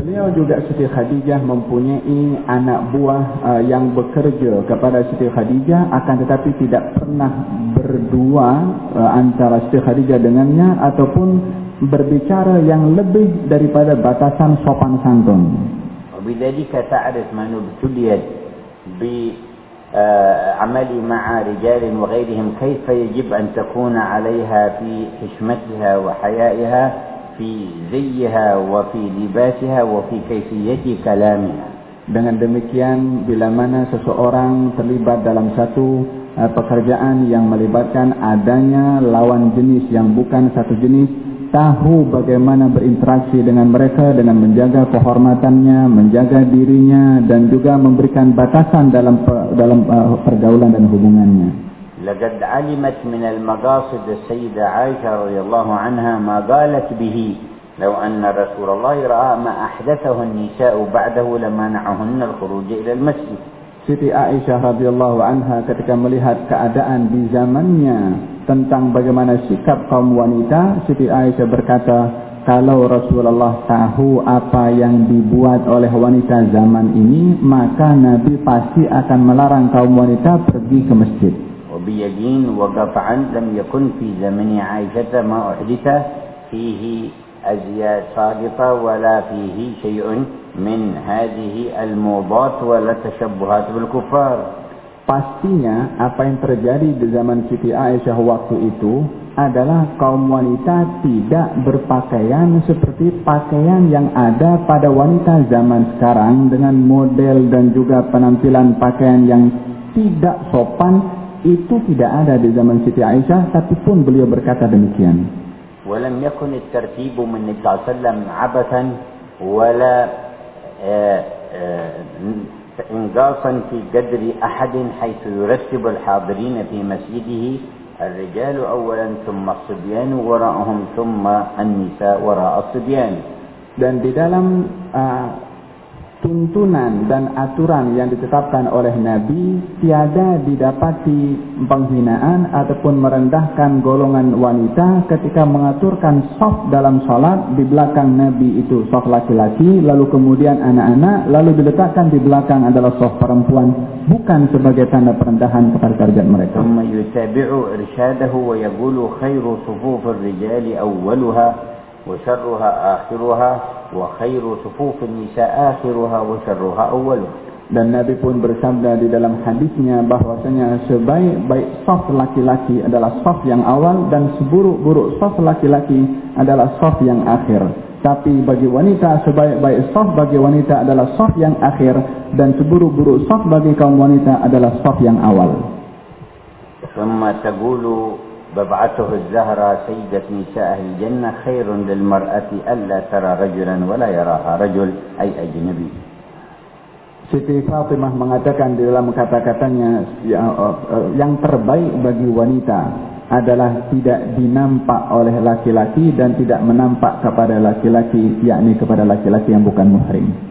Beliau juga Siti Khadijah mempunyai anak buah uh, yang bekerja kepada Siti Khadijah akan tetapi tidak pernah berdua uh, antara Siti Khadijah dengannya ataupun berbicara yang lebih daripada batasan sopan santun. وبذلك تعرف من ابتليت بعمل مع رجال وغيرهم كيف يجب أن تكون عليها في حشمتها وحيائها fi ziyha wa fi libasiha wa fi kayfiyati kalamiha dengan demikian bila mana seseorang terlibat dalam satu uh, pekerjaan yang melibatkan adanya lawan jenis yang bukan satu jenis tahu bagaimana berinteraksi dengan mereka dengan menjaga kehormatannya menjaga dirinya dan juga memberikan batasan dalam dalam uh, pergaulan dan hubungannya. لقد علمت من المقاصد السيدة عائشة رضي الله عنها ما قالت به لو أن رسول الله رأى ما أحدثه النساء بعده لمنعهن الخروج إلى المسجد Siti Aisyah radhiyallahu anha ketika melihat keadaan di zamannya tentang bagaimana sikap kaum wanita, Siti Aisyah berkata, kalau Rasulullah tahu apa yang dibuat oleh wanita zaman ini, maka Nabi pasti akan melarang kaum wanita pergi ke masjid. وبيقين وقطعا لم يكن في زمن عائشة ما أحدث فيه أزياء ساقطة ولا فيه شيء من هذه الموضات ولا تشبهات بالكفار Pastinya apa yang terjadi di zaman Siti Aisyah waktu itu adalah kaum wanita tidak berpakaian seperti pakaian yang ada pada wanita zaman sekarang dengan model dan juga penampilan pakaian yang tidak sopan itu tidak ada di zaman Siti Aisyah tapi pun beliau berkata demikian. ولم يكن الترتيب من النبي صلى الله عليه وسلم عبثا ولا انقاصا في قدر أحد حيث يرتب الحاضرين في مسجده الرجال أولا ثم الصبيان وراءهم ثم النساء وراء الصبيان dan di dalam uh, tuntunan dan aturan yang ditetapkan oleh Nabi tiada didapati penghinaan ataupun merendahkan golongan wanita ketika mengaturkan soft dalam salat di belakang Nabi itu soft laki-laki lalu kemudian anak-anak lalu diletakkan di belakang adalah soft perempuan bukan sebagai tanda perendahan kepada target mereka. ثم يتابع إرشاده ويقول خير صفوف الرجال أولها وشرها آخرها وخير صفوف النساء آخرها وشرها أولها dan Nabi pun bersabda di dalam hadisnya bahwasanya sebaik-baik saf laki-laki adalah saf yang awal dan seburuk-buruk saf laki-laki adalah saf yang akhir. Tapi bagi wanita sebaik-baik saf bagi wanita adalah saf yang akhir dan seburuk-buruk saf bagi kaum wanita adalah saf yang awal. ثم تقول ببعته الزهرة سيدة نساء أهل الجنة خير للمرأة ألا ترى رجلا ولا يراها رجل أي أجنبي Siti Fatimah mengatakan di dalam kata-katanya yang terbaik bagi wanita adalah tidak dinampak oleh laki-laki dan tidak menampak kepada laki-laki yakni kepada laki-laki yang bukan muhrim.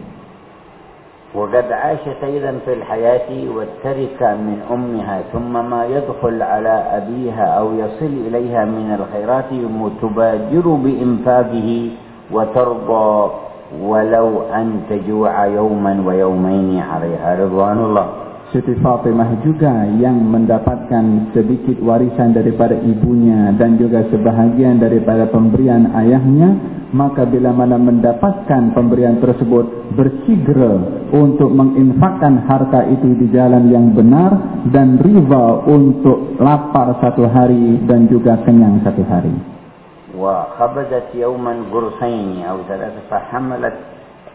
وقد عاشت أيضا في الحياة والترك من أمها ثم ما يدخل على أبيها أو يصل إليها من الخيرات تبادر بإنفاقه وترضى ولو أن تجوع يوما ويومين عليها رضوان الله. Siti Fatimah juga yang mendapatkan sedikit warisan daripada ibunya dan juga sebahagian daripada pemberian ayahnya maka bila mana mendapatkan pemberian tersebut bersegera untuk menginfakkan harta itu di jalan yang benar dan riba untuk lapar satu hari dan juga kenyang satu hari. وخبزت يوما قرصين أو ثلاثة فحملت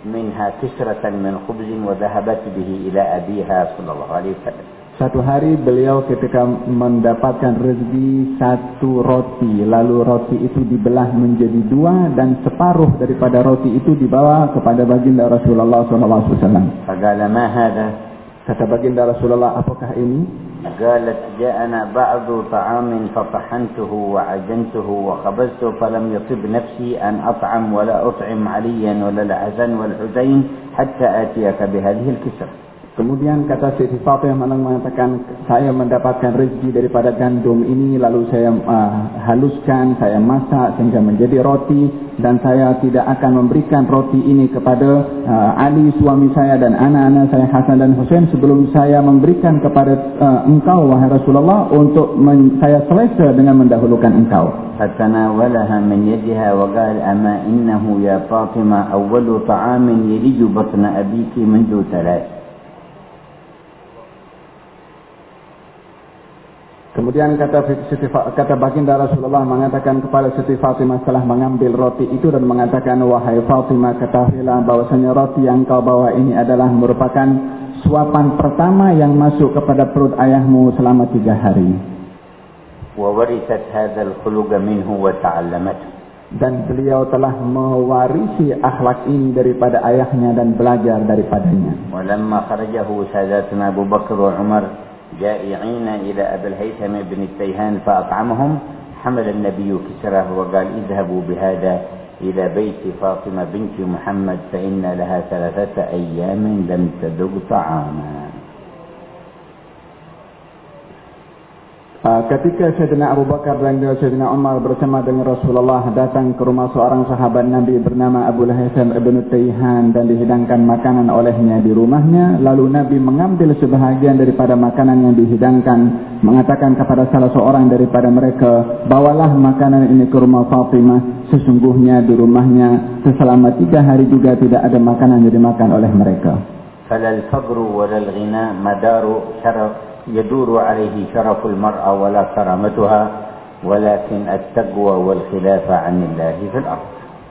minha kisratan min khubzin wa dhahabat bihi ila abiha sallallahu alaihi wasallam satu hari beliau ketika mendapatkan rezeki satu roti lalu roti itu dibelah menjadi dua dan separuh daripada roti itu dibawa kepada baginda Rasulullah SAW. alaihi wasallam. Kata baginda Rasulullah apakah ini? قالت جاءنا بعض طعام فطحنته وعجنته وخبزته فلم يطب نفسي أن أطعم ولا أطعم عليا ولا الحسن والحسين حتى آتيك بهذه الكسرة. Kemudian kata Siti Fatimah mengatakan saya mendapatkan rezeki daripada gandum ini lalu saya uh, haluskan, saya masak sehingga menjadi roti dan saya tidak akan memberikan roti ini kepada uh, Ali suami saya dan anak-anak saya Hasan dan Hussein sebelum saya memberikan kepada uh, engkau wahai Rasulullah untuk saya selesa dengan mendahulukan engkau. فتناولها من يدها وقال أما إنه يا فاطمة أول طعام يلج بطن أبيك منذ ثلاث Kemudian kata Siti, kata baginda Rasulullah mengatakan kepada Siti Fatimah setelah mengambil roti itu dan mengatakan wahai Fatimah ketahuilah bahwasanya roti yang kau bawa ini adalah merupakan suapan pertama yang masuk kepada perut ayahmu selama tiga hari. وورثت هذا الخلق منه وتعلمته dan beliau telah mewarisi akhlak ini daripada ayahnya dan belajar daripadanya. ولما خرجه ساداتنا أبو بكر وعمر جائعين إلى أبي الهيثم بن التيهان فأطعمهم. حمل النبي كسره وقال اذهبوا بهذا إلى بيت فاطمة بنت محمد فإن لها ثلاثة أيام لم تذق طعاما. Ketika Sayyidina Abu Bakar dan Sayyidina Umar bersama dengan Rasulullah datang ke rumah seorang sahabat Nabi bernama Abu Lahitham Ibn Tayhan dan dihidangkan makanan olehnya di rumahnya. Lalu Nabi mengambil sebahagian daripada makanan yang dihidangkan. Mengatakan kepada salah seorang daripada mereka, bawalah makanan ini ke rumah Fatimah. Sesungguhnya di rumahnya selama tiga hari juga tidak ada makanan yang dimakan oleh mereka. Falal fagru walal ghina madaru syaraf يدور عليه شرف المرأة ولا كرامتها ولكن التقوى والخلافة عن الله في الأرض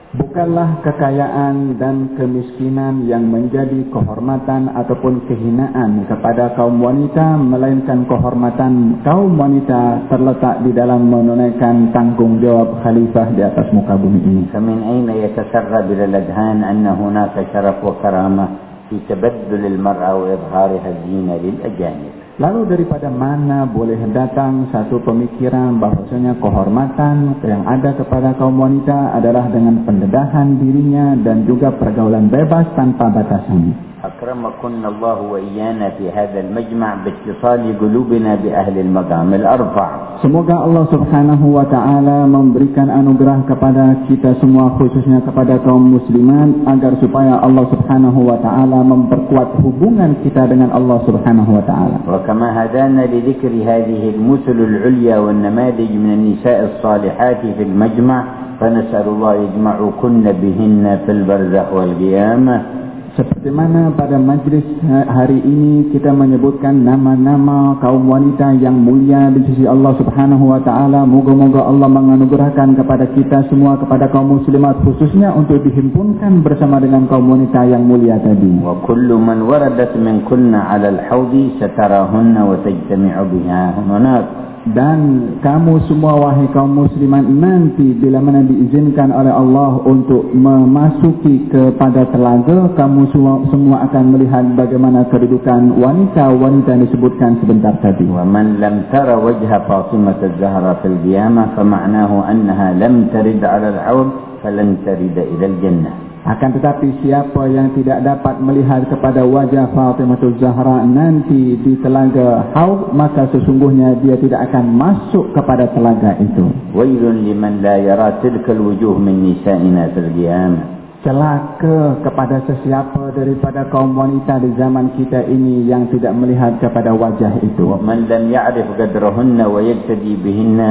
Bukanlah kekayaan dan kemiskinan yang menjadi kehormatan ataupun kehinaan kepada kaum wanita melainkan kehormatan kaum wanita terletak di dalam menunaikan tanggungjawab khalifah di atas muka bumi ini. فمن أين يتسرب إلى الأذهان أن هناك شرف وكرامة في تبدل المرأة وإظهارها الزينة للأجانب Lalu daripada mana boleh datang satu pemikiran bahwasanya kehormatan yang ada kepada kaum wanita adalah dengan pendedahan dirinya dan juga pergaulan bebas tanpa batasan. أكرمكن الله وإيانا في هذا المجمع باتصال قلوبنا بأهل المقام الأرفع Semoga Allah subhanahu wa ta'ala memberikan anugerah kepada kita semua khususnya kepada kaum musliman agar supaya Allah subhanahu wa ta'ala memperkuat hubungan kita dengan Allah subhanahu wa ta'ala. وكما هدانا لذكر هذه المثل العليا والنماذج من النساء الصالحات في المجمع فنسأل الله يجمعكن بهن في البرزخ والقيامة Seperti mana pada majlis hari ini kita menyebutkan nama-nama kaum wanita yang mulia di sisi Allah Subhanahu wa taala. Moga-moga Allah menganugerahkan kepada kita semua kepada kaum muslimat khususnya untuk dihimpunkan bersama dengan kaum wanita yang mulia tadi. Wa kullu man waradat min kunna 'ala al-hawdi satarahunna wa tajtami'u biha hunaka dan kamu semua wahai kaum musliman nanti bila mana diizinkan oleh Allah untuk memasuki kepada telaga kamu semua, semua akan melihat bagaimana kedudukan wanita-wanita yang disebutkan sebentar tadi. Wa man lam tara wajha Fatimah az-Zahra fil qiyamah fa ma'nahu annaha lam tarid 'ala al-'awd falan tarid ila al-jannah akan tetapi siapa yang tidak dapat melihat kepada wajah Fatimah Zahra nanti di telaga Haud maka sesungguhnya dia tidak akan masuk kepada telaga itu. Wailun liman la yara tilka alwujuh min nisa'ina fil qiyamah. Celaka kepada sesiapa daripada kaum wanita di zaman kita ini yang tidak melihat kepada wajah itu. Man lam ya'rif qadrahunna wa yabtadi bihinna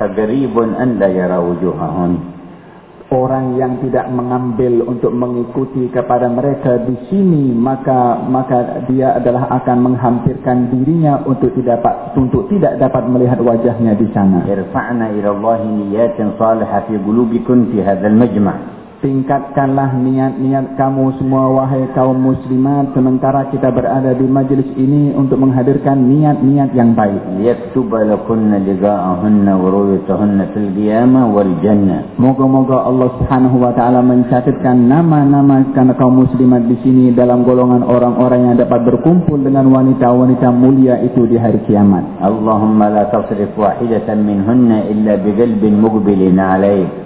faqribun an la yara wujuhahunna orang yang tidak mengambil untuk mengikuti kepada mereka di sini maka maka dia adalah akan menghampirkan dirinya untuk tidak dapat untuk tidak dapat melihat wajahnya di sana. Irfa'na ila Allah niyatin salihah fi qulubikum fi hadzal majma'. Tingkatkanlah niat-niat kamu semua wahai kaum muslimat sementara kita berada di majlis ini untuk menghadirkan niat-niat yang baik. Yaktubalakunna jaza'ahunna wa ru'yatahunna fil qiyamah wal jannah. Moga-moga Allah Subhanahu wa taala mencatatkan nama-nama kaum muslimat di sini dalam golongan orang-orang yang dapat berkumpul dengan wanita-wanita mulia itu di hari kiamat. Allahumma la tasrif wahidatan minhunna illa bi mugbilin.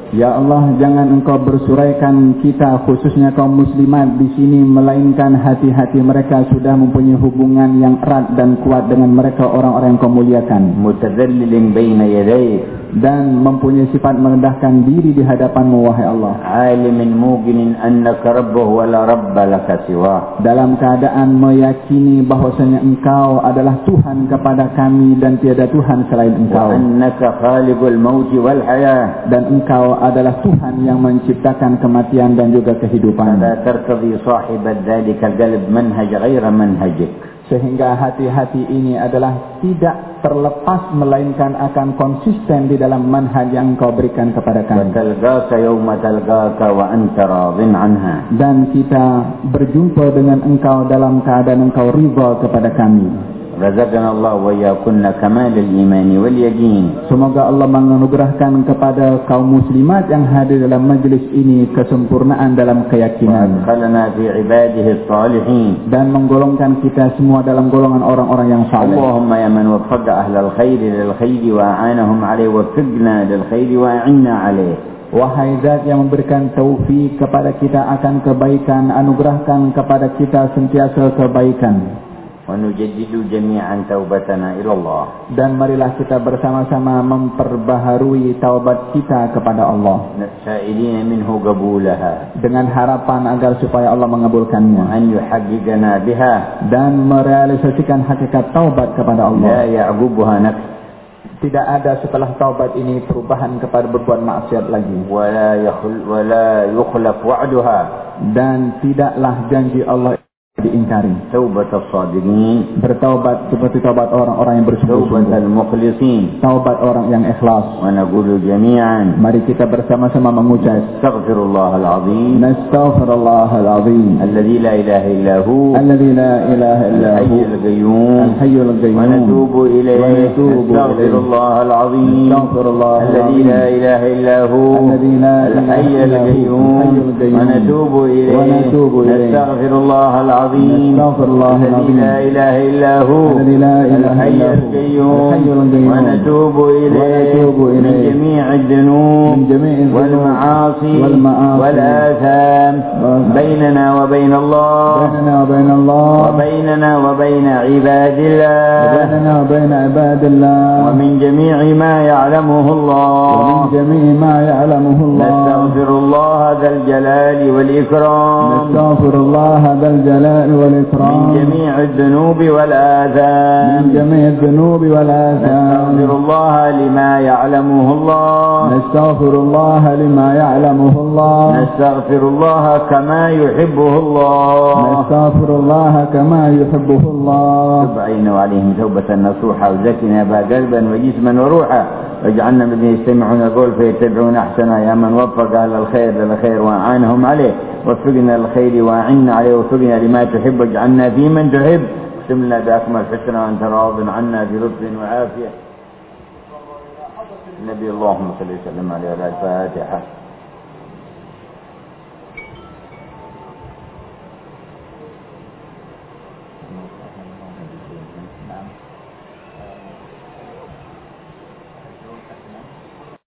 Ya Allah jangan engkau bersurai menyampaikan kita khususnya kaum muslimat di sini melainkan hati-hati mereka sudah mempunyai hubungan yang erat dan kuat dengan mereka orang-orang yang kau muliakan. Mutazallilin baina yadayk dan mempunyai sifat merendahkan diri di hadapanmu wahai Allah. Alimin muginin annaka rabbuhu wa la rabbalaka siwa. Dalam keadaan meyakini bahwasanya engkau adalah Tuhan kepada kami dan tiada Tuhan selain engkau. Annaka khaliqul mauti wal hayah. Dan engkau adalah Tuhan yang menciptakan kematian dan juga kehidupan. Dan tertadhi sahibat dzalikal qalb manhaj ghaira manhajik. Sehingga hati-hati ini adalah tidak terlepas melainkan akan konsisten di dalam manhaj yang kau berikan kepada kami. Dan kita berjumpa dengan engkau dalam keadaan engkau riba kepada kami. Razaqana Allah wa yakunna kamal al-iman wal yaqin. Semoga Allah menganugerahkan kepada kaum muslimat yang hadir dalam majlis ini kesempurnaan dalam keyakinan. Qalana fi ibadihi salihin. Dan menggolongkan kita semua dalam golongan orang-orang yang saleh. Allahumma ya man waffaqa ahlal khair lil khair wa a'anahum 'alaihi wa fiqna lil khair wa a'inna 'alaihi. Wahai zat yang memberikan taufik kepada kita akan kebaikan, anugerahkan kepada kita sentiasa kebaikan. ونجدد جميعا توبتنا إلى الله Dan marilah kita bersama-sama memperbaharui taubat kita kepada Allah. سائلين منه قبولها Dengan harapan agar supaya Allah mengabulkannya. وأن يحققنا بها Dan merealisasikan hakikat taubat kepada Allah. لا يعقبها نفس Tidak ada setelah taubat ini perubahan kepada berbuat maksiat lagi. ولا يخل ولا يخلف وعدها Dan tidaklah janji Allah diingkari. توبة الصادقين Bertaubat seperti taubat orang-orang yang توبة bersungguh-sungguh. المخلصين Taubat orang yang ikhlas. ونقول جميعا Mari kita bersama-sama mengucap. استغفر الله العظيم Nastaghfirullah al-azim. الذي لا إله إلا هو الذي لا إله إلا الحي هو. القيوم الحي القيوم. ونتوب إليه ونتوب نستغفر إليه. الله العظيم نستغفر الله الذي العظيم. لا إله إلا هو الذي لا إله الحي إلا هو. القيوم الحي القيوم. ونتوب إليه ونتوب إليه. نستغفر الله العظيم نستغفر الله العظيم. لا إله إلا هو الذي لا إله الحي إلا هو. القيوم. ونتوب ونتوب من. جميع الذنوب من جميع الذنوب والمعاصي والمعاصي والآثام. بيننا وبين الله بيننا وبين الله وبيننا وبين عباد الله وبيننا وبين عباد الله ومن جميع ما يعلمه ومن الله جميع ما يعلمه الله نستغفر الله ذا الجلال والإكرام نستغفر الله ذا الجلال من والإكرام. جميع الذنوب من والآثام جميع الذنوب والآثام نستغفر الله لما يعلمه الله. نستغفر الله لما يعلمه الله. نستغفر الله كما يحبه الله. نستغفر الله كما يحبه الله. تب علينا وعليهم توبة نصوحة وزكنا بها قلبا وجسما وروحا. واجعلنا من يستمعون القول فيتبعون احسنه يا من وفق أهل الخير للخير وأعانهم عليه. وفقنا الخير وأعنا عليه وفقنا لما تحب. واجعلنا في من تحب. اقسم لنا بأكمل حسنة وأنت راض عنا في لطف وعافية. النبي اللهم صل وسلم عليه وعلى الفاتحة.